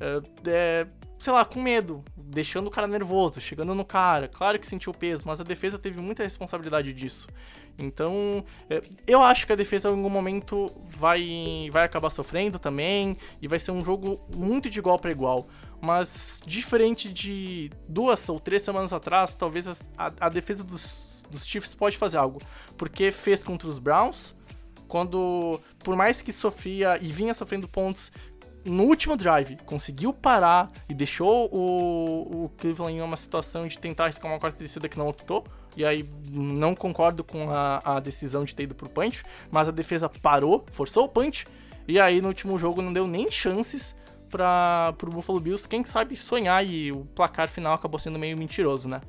É, é, sei lá, com medo, deixando o cara nervoso, chegando no cara. Claro que sentiu peso, mas a defesa teve muita responsabilidade disso. Então, é, eu acho que a defesa em algum momento vai, vai acabar sofrendo também e vai ser um jogo muito de igual para igual. Mas, diferente de duas ou três semanas atrás, talvez a, a- defesa dos, dos Chiefs pode fazer algo. Porque fez contra os Browns, quando, por mais que sofria e vinha sofrendo pontos, no último drive, conseguiu parar e deixou o, o Cleveland em uma situação de tentar arriscar uma quarta descida que não optou. E aí não concordo com a, a decisão de ter ido pro punch, mas a defesa parou, forçou o punch, e aí no último jogo não deu nem chances para pro Buffalo Bills, quem sabe sonhar e o placar final acabou sendo meio mentiroso, né?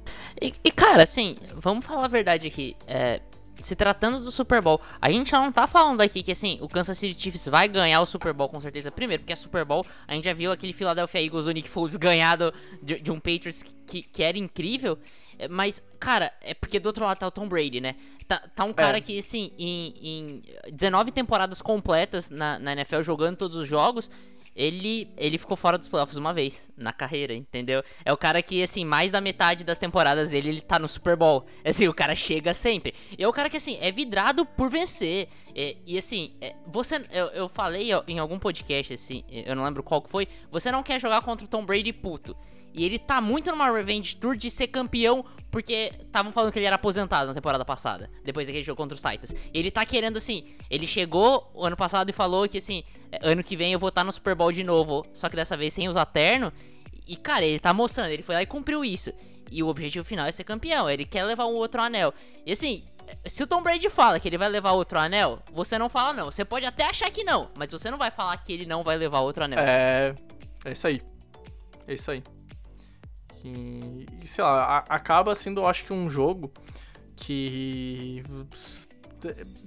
E, e, cara, assim, vamos falar a verdade aqui. É, se tratando do Super Bowl, a gente já não tá falando aqui que assim, o Kansas City Chiefs vai ganhar o Super Bowl com certeza. Primeiro, porque é Super Bowl, a gente já viu aquele Philadelphia Eagles do Nick Foles (laughs) ganhado de, de um Patriots que, que era incrível. É, Mas, cara, é porque do outro lado tá o Tom Brady, né? Tá, tá um cara que, assim, em, em 19 temporadas completas na, na NFL jogando todos os jogos, ele, ele ficou fora dos playoffs uma vez na carreira, entendeu? É o cara que, assim, mais da metade das temporadas dele, ele tá no Super Bowl. Assim, o cara chega sempre. E é o cara que, assim, é vidrado por vencer. É, e, assim, é, você. Eu, eu falei em algum podcast, assim, eu não lembro qual que foi. Você não quer jogar contra o Tom Brady puto. E ele tá muito numa revenge tour de ser campeão, porque estavam falando que ele era aposentado na temporada passada, depois daquele jogo contra os Titans. E ele tá querendo, assim, ele chegou o ano passado e falou que, assim, ano que vem eu vou estar no Super Bowl de novo, só que dessa vez sem usar terno. E, cara, ele tá mostrando, ele foi lá e cumpriu isso. E o objetivo final é ser campeão, ele quer levar um outro anel. E, assim, se o Tom Brady fala que ele vai levar outro anel, você não fala não. Você pode até achar que não, mas você não vai falar que ele não vai levar outro anel. É. É isso aí. É isso aí. E, sei lá, a- acaba sendo, eu acho que um jogo que.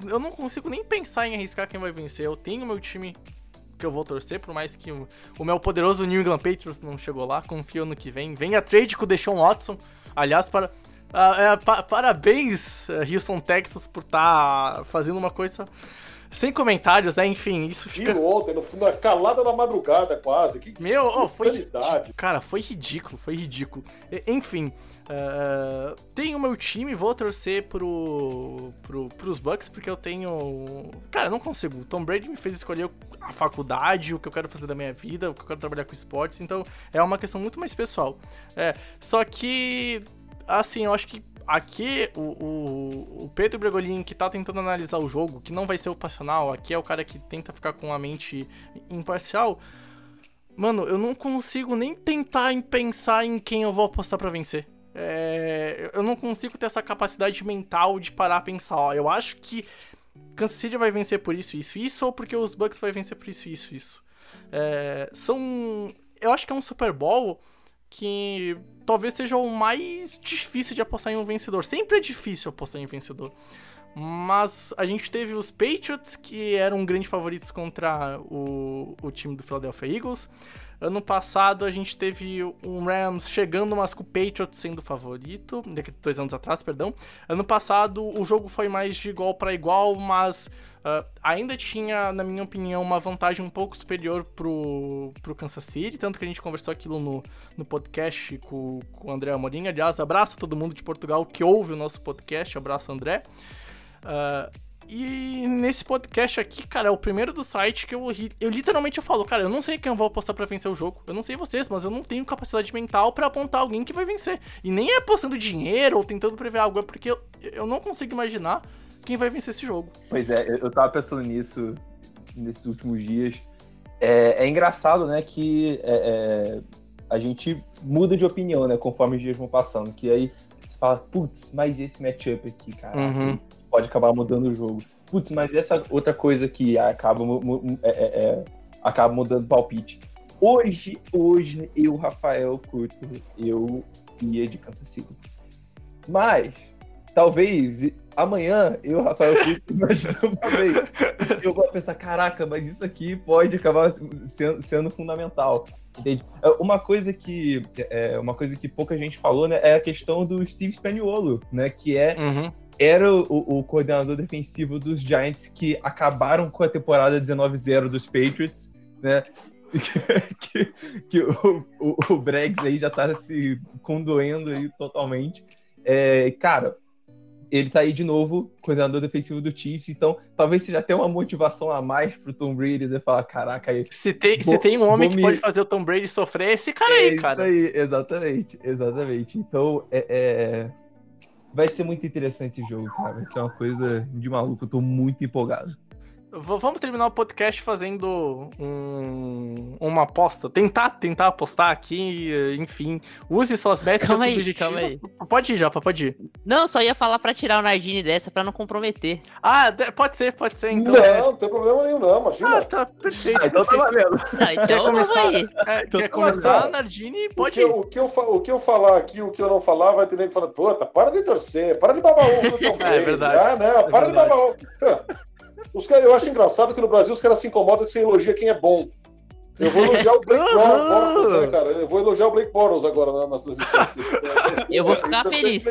eu não consigo nem pensar em arriscar quem vai vencer. Eu tenho meu time que eu vou torcer, por mais que o, o meu poderoso New England Patriots não chegou lá. Confio no que vem. Vem a trade com o Deshaun Watson. Aliás, para, uh, pa, parabéns, uh, Houston Texas, por estar tá fazendo uma coisa sem comentários, né? Enfim, isso fica. Viu ontem, no, na calada da madrugada, quase. Que Meu, oh, foi. Cara, foi ridículo, foi ridículo. Enfim. Uh, tenho meu time, vou torcer pro, pro, pros Bucks, porque eu tenho. Cara, eu não consigo. O Tom Brady me fez escolher a faculdade, o que eu quero fazer da minha vida, o que eu quero trabalhar com esportes, então é uma questão muito mais pessoal. É, só que, assim, eu acho que aqui o, o, o Pedro Bregolin, que tá tentando analisar o jogo, que não vai ser passional, aqui é o cara que tenta ficar com a mente imparcial. Mano, eu não consigo nem tentar em pensar em quem eu vou apostar para vencer. É, eu não consigo ter essa capacidade mental de parar a pensar, ó, eu acho que Kansas City vai vencer por isso, isso, isso, ou porque os Bucks vai vencer por isso, isso, isso. É, são. Eu acho que é um Super Bowl que talvez seja o mais difícil de apostar em um vencedor. Sempre é difícil apostar em vencedor. Mas a gente teve os Patriots, que eram grandes favoritos contra o, o time do Philadelphia Eagles. Ano passado a gente teve um Rams chegando, mas com o Patriots sendo favorito, dois anos atrás, perdão. Ano passado o jogo foi mais de igual para igual, mas uh, ainda tinha, na minha opinião, uma vantagem um pouco superior pro, pro Kansas City, tanto que a gente conversou aquilo no, no podcast com, com o André Amorim. Aliás, abraço a todo mundo de Portugal que ouve o nosso podcast, abraço André. Uh, e nesse podcast aqui, cara, é o primeiro do site que eu, eu literalmente eu falo, cara, eu não sei quem eu vou apostar para vencer o jogo. Eu não sei vocês, mas eu não tenho capacidade mental para apontar alguém que vai vencer. E nem é apostando dinheiro ou tentando prever algo, é porque eu, eu não consigo imaginar quem vai vencer esse jogo. Pois é, eu tava pensando nisso nesses últimos dias. É, é engraçado, né, que é, é, a gente muda de opinião, né, conforme os dias vão passando. Que aí você fala, putz, mas esse matchup aqui, cara. Uhum pode acabar mudando o jogo. Putz, mas essa outra coisa que acaba, é, é, é, acaba mudando o palpite. Hoje, hoje, eu, Rafael Curto, eu ia de Kansas City. Mas, talvez, amanhã, eu, Rafael (laughs) vez, eu vou pensar, caraca, mas isso aqui pode acabar sendo, sendo fundamental. Entende? É, uma coisa que é, uma coisa que pouca gente falou, né, é a questão do Steve Spaniolo, né, que é uhum era o, o, coordenador defensivo dos Giants que acabaram com a temporada 19-0 dos Patriots, né? (laughs) que, que o, o, o aí já tá se condoendo aí totalmente. É, cara, ele tá aí de novo, coordenador defensivo do Chiefs, então talvez seja até uma motivação a mais pro Tom Brady de falar, caraca, aí, se tem, vou, se tem um homem que me... pode fazer o Tom Brady sofrer, é esse cara é aí, cara. Aí, exatamente, exatamente. Então, é, é vai ser muito interessante esse jogo, cara. Vai ser uma coisa de maluco. Eu tô muito empolgado. Vamos terminar o podcast fazendo um, uma aposta. Tentar, tentar apostar aqui, enfim. Use suas métricas calma subjetivas. Aí, pode ir, Japa, pode ir. Não, só ia falar pra tirar o Nardini dessa pra não comprometer. Ah, pode ser, pode ser. Então, não, é... não tem problema nenhum, não, imagina. Ah, tá perfeito. Ah, então tá valendo. Ah, então quer começar, aí. É, então quer tá começar, Nardini? Pode o que, ir. O que, eu, o que eu falar aqui, o que eu não falar, vai ter nem que falar, puta, para de torcer, para de babar (laughs) ovo. é, verdade. Ah, não, é para verdade. de babar ovo. (laughs) Os cara, eu acho engraçado que no Brasil os caras se incomodam que você elogia quem é bom. Eu vou elogiar o Blake (laughs) Bortles, né, cara? Eu vou elogiar o Blake Bortles agora na, nas transmissões. Eu vou ficar feliz.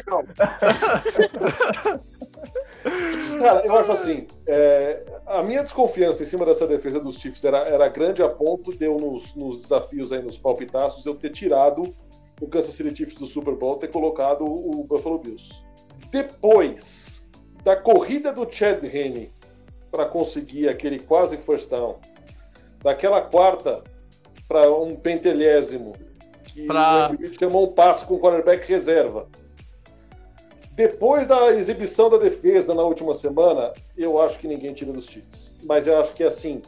Cara, eu acho assim, é, a minha desconfiança em cima dessa defesa dos Chiefs era, era grande a ponto de eu, nos, nos desafios aí, nos palpitaços, eu ter tirado o Kansas City Chiefs do Super Bowl, ter colocado o Buffalo Bills. Depois da corrida do Chad Henne para conseguir aquele quase first down. Daquela quarta para um pentelésimo, que pra... chamou um passe com o quarterback reserva. Depois da exibição da defesa na última semana, eu acho que ninguém tira dos Chiefs. Mas eu acho que é assim,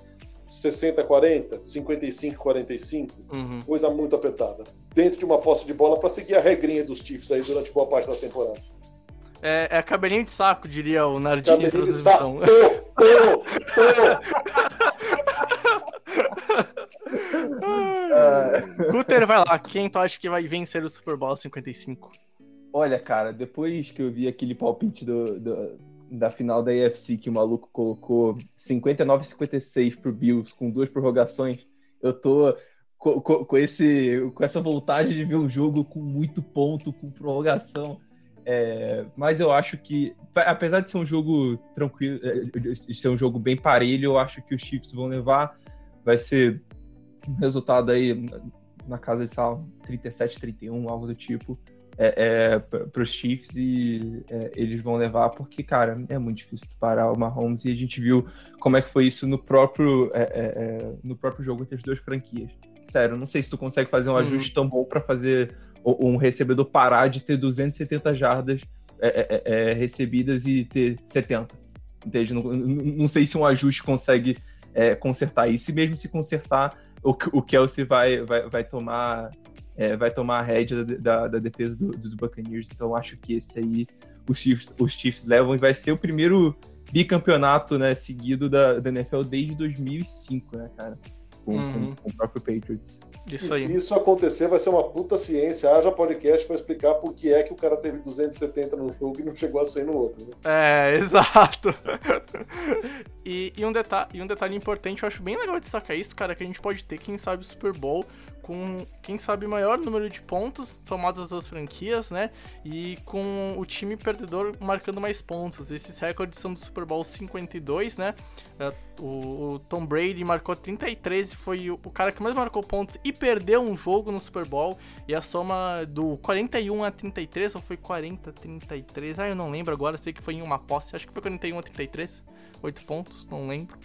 60-40, 55-45, uhum. coisa muito apertada. Dentro de uma posse de bola para seguir a regrinha dos Chiefs aí durante boa parte da temporada. É, é cabelinho de saco, diria o Nardini em transmissão. (laughs) Guter, vai lá. Quem tu acha que vai vencer o Super Bowl 55? Olha, cara, depois que eu vi aquele palpite do, do da final da AFC que o maluco colocou 59 56 pro Bills com duas prorrogações, eu tô com, com, com, esse, com essa vontade de ver um jogo com muito ponto, com prorrogação. É, mas eu acho que, apesar de ser um jogo tranquilo, é, de ser um jogo bem parelho, eu acho que os Chiefs vão levar. Vai ser um resultado aí na casa de, sei 37, 31, algo do tipo é, é, para os Chiefs e é, eles vão levar porque, cara, é muito difícil parar o Mahomes e a gente viu como é que foi isso no próprio, é, é, no próprio jogo entre as duas franquias. Sério, não sei se tu consegue fazer um uhum. ajuste tão bom para fazer um recebedor parar de ter 270 jardas recebidas e ter 70. Entende? Não, não, sei se um ajuste consegue consertar isso. E mesmo se consertar, o, o Kelsey vai, vai, vai tomar é, vai tomar a rédea da, da, da defesa do, dos Buccaneers. Então acho que esse aí os Chiefs, os Chiefs levam e vai ser o primeiro bicampeonato né, seguido da, da NFL desde 2005, né, cara? Com, uhum. com, com o próprio Patriots. Isso e se isso acontecer, vai ser uma puta ciência. Haja podcast para explicar por que é que o cara teve 270 no jogo e não chegou a 100 no outro. Né? É, (laughs) exato. e, e, um detalhe, e um detalhe importante, eu acho bem legal destacar isso, cara, que a gente pode ter, quem sabe, o Super Bowl com, quem sabe, maior número de pontos somados das franquias, né? E com o time perdedor marcando mais pontos. Esses recordes são do Super Bowl 52, né? É, o, Tom Brady marcou 33 e foi o cara que mais marcou pontos e perdeu um jogo no Super Bowl. E a soma do 41 a 33, ou foi 40 a 33? Ah, eu não lembro agora, sei que foi em uma posse, acho que foi 41 a 33, 8 pontos, não lembro.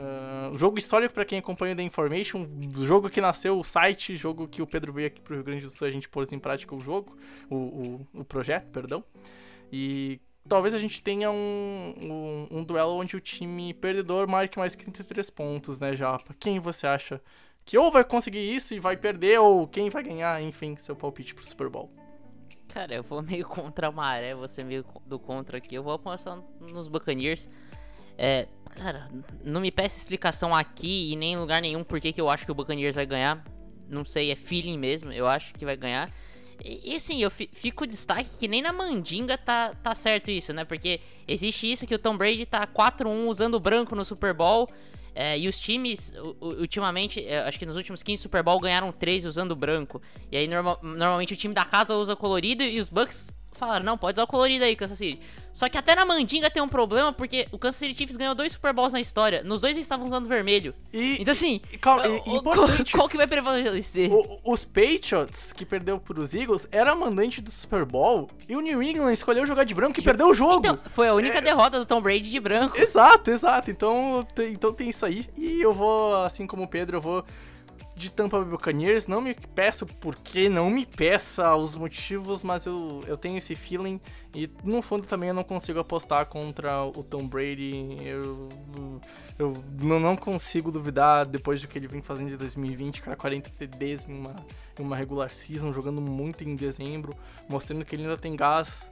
Uh, jogo histórico para quem acompanha The Information, jogo que nasceu o site, jogo que o Pedro veio aqui pro Rio Grande do Sul a gente pôs em prática o jogo, o, o, o projeto, perdão. E talvez a gente tenha um, um, um, duelo onde o time perdedor marque mais que 33 pontos, né, Japa? Quem você acha que ou vai conseguir isso e vai perder, ou quem vai ganhar, enfim, seu palpite pro Super Bowl? Cara, eu vou meio contra a maré, você meio do contra aqui. Eu vou apostar nos Buccaneers. É, cara, não me peça explicação aqui e nem em lugar nenhum porque que eu acho que o Buccaneers vai ganhar. Não sei, é feeling mesmo, eu acho que vai ganhar. E, e assim, eu fico destaque que nem na mandinga tá, tá certo isso, né? Porque existe isso que o Tom Brady tá 4-1 usando branco no Super Bowl. É, e os times, ultimamente, é, acho que nos últimos 15 Super Bowl ganharam 3 usando branco. E aí, norma, normalmente, o time da casa usa colorido e os Bucks falaram, não, pode usar o colorido aí, Kansas City. Só que até na Mandinga tem um problema, porque o Kansas City Chiefs ganhou dois Super Bowls na história. Nos dois eles estavam usando vermelho. E, então assim, e, calma, e, o, qual, qual, que vai prevalecer? O, os Patriots, que perdeu pros Eagles, era mandante do Super Bowl, e o New England escolheu jogar de branco e perdeu o jogo. Então, foi a única é... derrota do Tom Brady de branco. Exato, exato. Então tem, então tem isso aí. E eu vou, assim como o Pedro, eu vou de Tampa Bay Buccaneers. Não me peço por que, não me peça os motivos, mas eu, eu tenho esse feeling. E no fundo também eu não consigo apostar contra o Tom Brady. Eu, eu não, consigo duvidar depois do que ele vem fazendo de 2020, cara, 40 TDs em uma, em uma regular season, jogando muito em dezembro, mostrando que ele ainda tem gás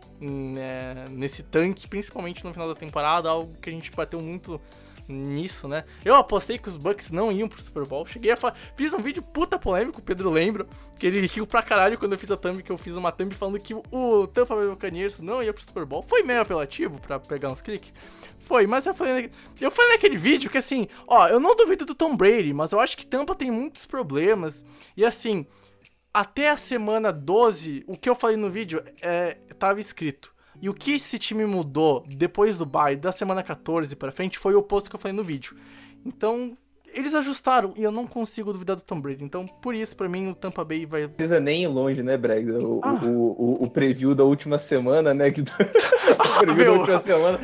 é, nesse tanque, principalmente no final da temporada, algo que a gente bateu muito nisso, né? Eu apostei que os Bucks não iam pro Super Bowl. Cheguei a falar. Fiz um vídeo puta polêmico, o Pedro lembra. Que ele riu pra caralho quando eu fiz a thumb, que eu fiz uma thumb falando que o Tampa Bay Buccaneers não ia pro Super Bowl. Foi meio apelativo pra pegar uns cliques. Foi, mas eu falei, eu falei naquele vídeo que assim, ó, eu não duvido do Tom Brady, mas eu acho que Tampa tem muitos problemas. E assim, até a semana 12, o que eu falei no vídeo é, tava escrito. E o que esse time mudou depois do bye, da semana 14 para frente, foi o oposto que eu falei no vídeo. Então, eles ajustaram e eu não consigo duvidar do Tom Brady. Então, por isso, para mim, o Tampa Bay vai. Não precisa nem ir longe, né, Breg? O, ah. o, o, o, preview da última semana, né? Que... (laughs) o preview da última semana.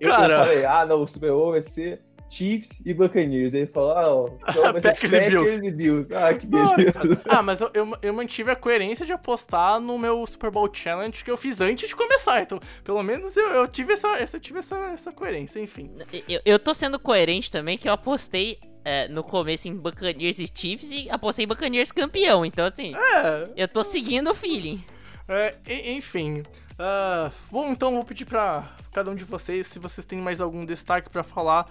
Eu, Cara... eu falei, ah, não, o Super Bowl vai ser Chiefs e Buccaneers. Ele falou, ah, ó, (laughs) Packers, Packers e, Bills. e, Bills. Ah, que beleza. (laughs) ah, mas eu, eu, eu, mantive a coerência de apostar no meu Super Bowl Challenge que eu fiz antes de começar. Então, pelo menos eu, eu tive, essa, essa, eu tive essa, essa coerência, enfim. Eu, eu tô sendo coerente também, que eu apostei é, no começo em Buccaneers e Chiefs e apostei em Buccaneers campeão. Então, assim, é. eu tô seguindo o feeling. É, enfim. Uh, bom, então vou pedir para cada um de vocês se vocês têm mais algum destaque para falar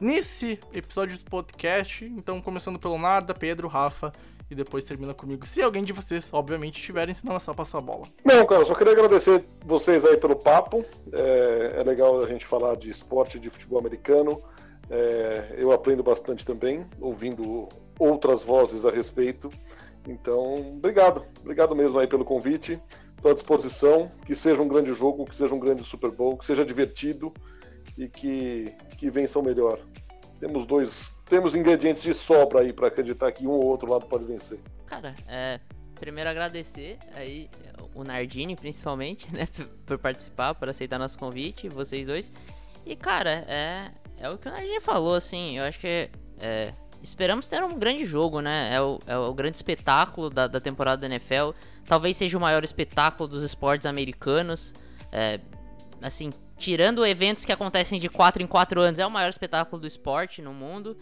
nesse episódio do podcast. Então, começando pelo Narda, Pedro, Rafa e depois termina comigo. Se alguém de vocês, obviamente, tiverem, senão é só passar a bola. Não, cara, só queria agradecer vocês aí pelo papo. É, é legal a gente falar de esporte, de futebol americano. É, eu aprendo bastante também, ouvindo outras vozes a respeito. Então, obrigado. Obrigado mesmo aí pelo convite. Estou à disposição. Que seja um grande jogo, que seja um grande Super Bowl, que seja divertido e que, que vença o melhor. Temos dois. Temos ingredientes de sobra aí para acreditar que um ou outro lado pode vencer. Cara, é, primeiro agradecer aí o Nardini, principalmente, né, (laughs) por participar, por aceitar nosso convite, vocês dois. E, cara, é, é o que o Nardini falou, assim, eu acho que é, esperamos ter um grande jogo, né? É o, é o grande espetáculo da, da temporada da NFL. Talvez seja o maior espetáculo dos esportes americanos. É, assim, tirando eventos que acontecem de 4 em 4 anos, é o maior espetáculo do esporte no mundo.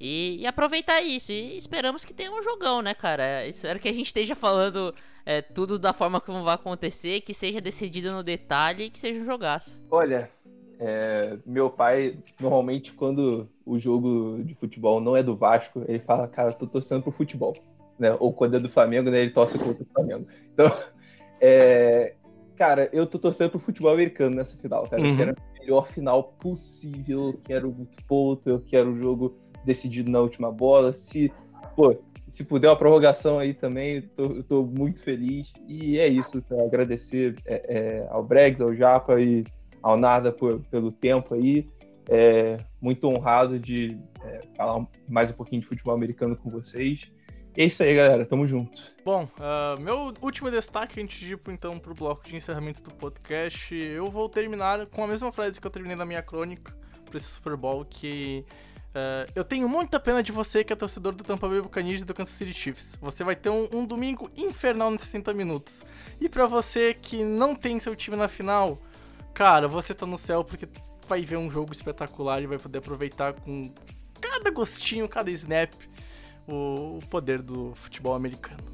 E, e aproveitar isso. E esperamos que tenha um jogão, né, cara? É, espero que a gente esteja falando é, tudo da forma como vai acontecer, que seja decidido no detalhe e que seja um jogaço. Olha, é, meu pai, normalmente, quando o jogo de futebol não é do Vasco, ele fala, cara, tô torcendo pro futebol. Né? Ou quando é do Flamengo, né, ele torce contra o Flamengo. Então, (laughs) é, cara, eu tô torcendo pro futebol americano nessa final, cara. Uhum. Eu quero a melhor final possível, eu quero muito ponto, eu quero o jogo decidido na última bola. Se, pô, se puder uma prorrogação aí também, eu tô, eu tô muito feliz. E é isso, tá? agradecer é, é, ao Bregs, ao Japa e ao Nada por, pelo tempo aí. É, muito honrado de é, falar mais um pouquinho de futebol americano com vocês. É isso aí, galera. Tamo junto. Bom, uh, meu último destaque antes de ir então pro bloco de encerramento do podcast, eu vou terminar com a mesma frase que eu terminei na minha crônica para esse Super Bowl, que uh, eu tenho muita pena de você que é torcedor do Tampa Bay Buccaneers e do Kansas City Chiefs. Você vai ter um, um domingo infernal nos 60 minutos. E para você que não tem seu time na final, Cara, você tá no céu porque vai ver um jogo espetacular e vai poder aproveitar com cada gostinho, cada snap, o, o poder do futebol americano.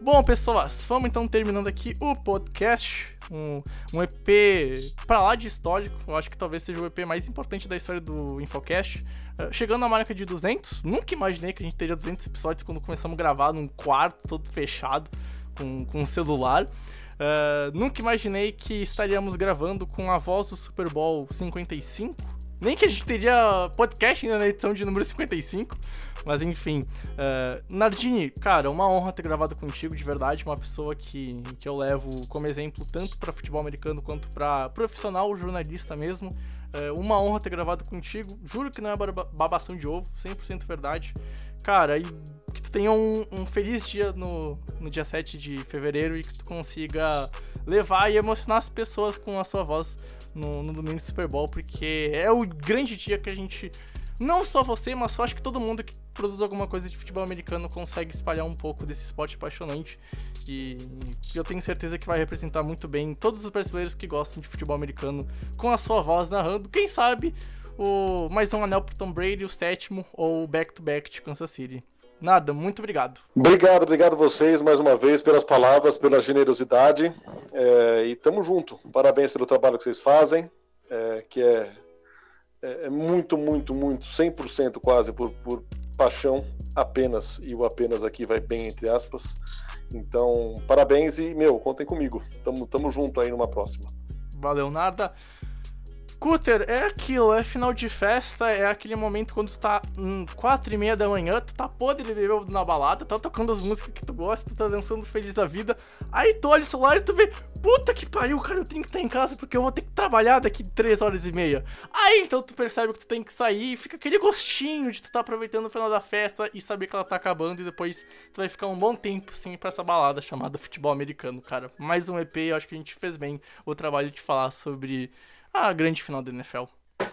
Bom, pessoas, vamos então terminando aqui o podcast. Um, um EP pra lá de histórico. Eu acho que talvez seja o EP mais importante da história do Infocast. Uh, chegando na marca de 200. Nunca imaginei que a gente teria 200 episódios quando começamos a gravar num quarto todo fechado com, com um celular. Uh, nunca imaginei que estaríamos gravando com a voz do Super Bowl 55. Nem que a gente teria podcast ainda na edição de número 55. Mas enfim, uh, Nardini, cara, uma honra ter gravado contigo, de verdade. Uma pessoa que, que eu levo como exemplo tanto para futebol americano quanto para profissional jornalista mesmo. Uh, uma honra ter gravado contigo. Juro que não é babação de ovo, 100% verdade. Cara, e que tu tenha um, um, feliz dia no, no dia 7 de fevereiro e que tu consiga levar e emocionar as pessoas com a sua voz no, no domingo do Super Bowl, porque é o grande dia que a gente não só você, mas só acho que todo mundo que produz alguma coisa de futebol americano consegue espalhar um pouco desse esporte apaixonante. E eu tenho certeza que vai representar muito bem todos os brasileiros que gostam de futebol americano com a sua voz narrando. Quem sabe o mais um anel pro Tom Brady, o sétimo, ou o back-to-back de Kansas City. Nada, muito obrigado. Obrigado, obrigado vocês mais uma vez pelas palavras, pela generosidade. É, e tamo junto. Parabéns pelo trabalho que vocês fazem, é, que é é, é muito, muito, muito, 100% quase por, por paixão apenas, e o apenas aqui vai bem entre aspas. Então, parabéns e, meu, contem comigo. Tamo, tamo junto aí numa próxima. Valeu, nada. Cutter, é aquilo, é final de festa, é aquele momento quando tu tá hum, quatro e meia da manhã, tu tá podre bebendo na balada, tá tocando as músicas que tu gosta, tu tá dançando feliz da vida, aí tu olha o celular e tu vê, puta que pariu, cara, eu tenho que estar em casa porque eu vou ter que trabalhar daqui três horas e meia. Aí então tu percebe que tu tem que sair e fica aquele gostinho de tu tá aproveitando o final da festa e saber que ela tá acabando e depois tu vai ficar um bom tempo sim pra essa balada chamada futebol americano, cara. Mais um EP, eu acho que a gente fez bem o trabalho de falar sobre a grande final da NFL.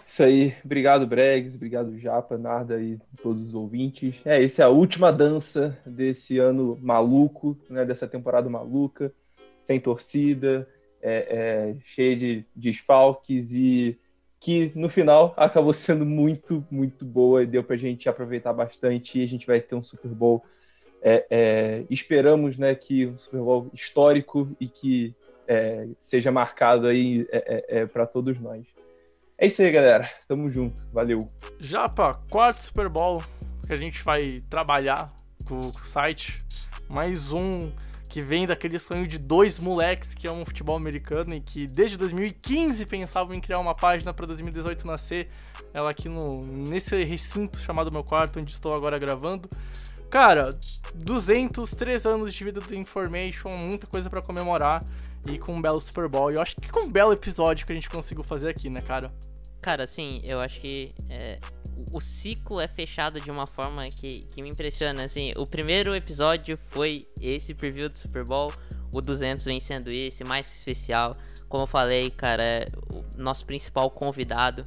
Isso aí, obrigado Bregs, obrigado Japa, Narda e todos os ouvintes. É, essa é a última dança desse ano maluco, né, dessa temporada maluca, sem torcida, é, é, cheia de desfalques e que no final (laughs) acabou sendo muito, muito boa e deu pra gente aproveitar bastante e a gente vai ter um Super Bowl. É, é, esperamos né, que um Super Bowl histórico e que é, seja marcado aí é, para todos nós. É isso aí, galera. Tamo junto. Valeu. Japa, quarto Super Bowl que a gente vai trabalhar com, com o site. Mais um que vem daquele sonho de dois moleques que amam futebol americano e que desde 2015 pensavam em criar uma página para 2018 nascer. Ela aqui no, nesse recinto chamado Meu Quarto, onde estou agora gravando. Cara, 200, 3 anos de vida do Information, muita coisa para comemorar e com um belo Super Bowl. E eu acho que com um belo episódio que a gente conseguiu fazer aqui, né, cara? Cara, assim, eu acho que é, o ciclo é fechado de uma forma que, que me impressiona. Assim, o primeiro episódio foi esse preview do Super Bowl, o 200 vem sendo esse, mais que especial. Como eu falei, cara, é o nosso principal convidado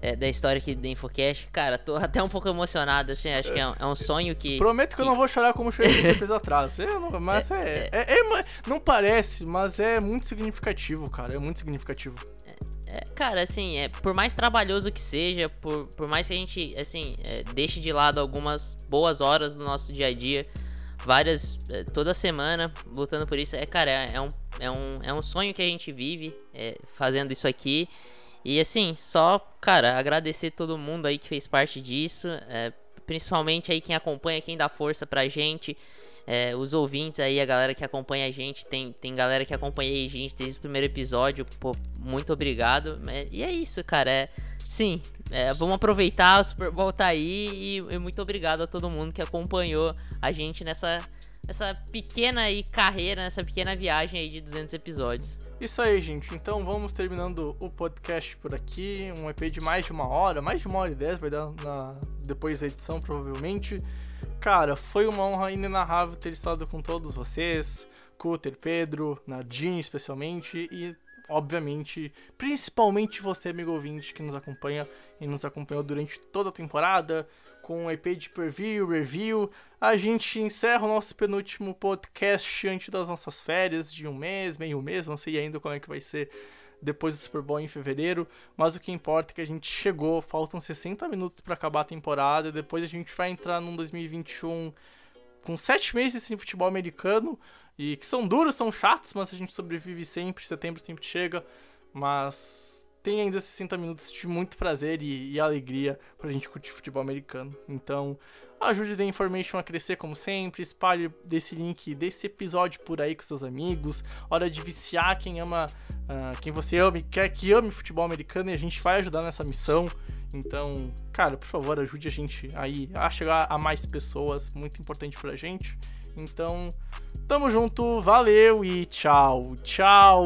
é, da história aqui do Infocast. Cara, tô até um pouco emocionado, assim, acho que é um, é um sonho que... Prometo que, que, eu não vou chorar como chorei vezes (laughs) atrás. É, não, mas é, é, é, é, Não parece, mas é muito significativo, cara, é muito significativo. É, cara, assim, é, por mais trabalhoso que seja, por, por mais que a gente, assim, é, deixe de lado algumas boas horas do nosso dia a dia, várias, é, toda semana, lutando por isso, é, cara, é, é, um, é, um, é um sonho que a gente vive é, fazendo isso aqui. E, assim, só, cara, agradecer todo mundo aí que fez parte disso, é, principalmente aí quem acompanha, quem dá força pra gente. É, os ouvintes aí, a galera que acompanha a gente, tem, tem galera que acompanha a gente desde o primeiro episódio, pô, muito obrigado. É, e é isso, cara. É, sim, é, vamos aproveitar, o Super Bowl tá aí e, e, muito obrigado a todo mundo que acompanhou a gente nessa, nessa pequena aí carreira, nessa pequena viagem aí de 200 episódios. Isso aí, gente. Então vamos terminando o podcast por aqui. Um EP de mais de uma hora, mais de uma hora e dez, vai dar na... depois da edição, provavelmente. Cara, foi uma honra inenarrável ter estado com todos vocês, Cutter, Pedro, Nadine especialmente, e obviamente, principalmente você, amigo ouvinte, que nos acompanha e nos acompanhou durante toda a temporada, com EP de preview, review. A gente encerra o nosso penúltimo podcast antes das nossas férias de um mês, meio mês, não sei ainda como é que vai ser depois do Super Bowl em fevereiro, mas o que importa é que a gente chegou, faltam 60 minutos para acabar a temporada, depois a gente vai entrar num 2021 com 7 meses sem futebol americano, e que são duros, são chatos, mas a gente sobrevive sempre, setembro sempre chega, mas tem ainda 60 minutos de muito prazer e, e alegria pra gente curtir futebol americano. Então, Ajude The Information a crescer como sempre, espalhe desse link, desse episódio por aí com seus amigos. Hora de viciar quem ama, uh, quem você ama e quer que ame futebol americano e a gente vai ajudar nessa missão. Então, cara, por favor, ajude a gente aí a chegar a mais pessoas, muito importante pra gente. Então, tamo junto, valeu e tchau, tchau!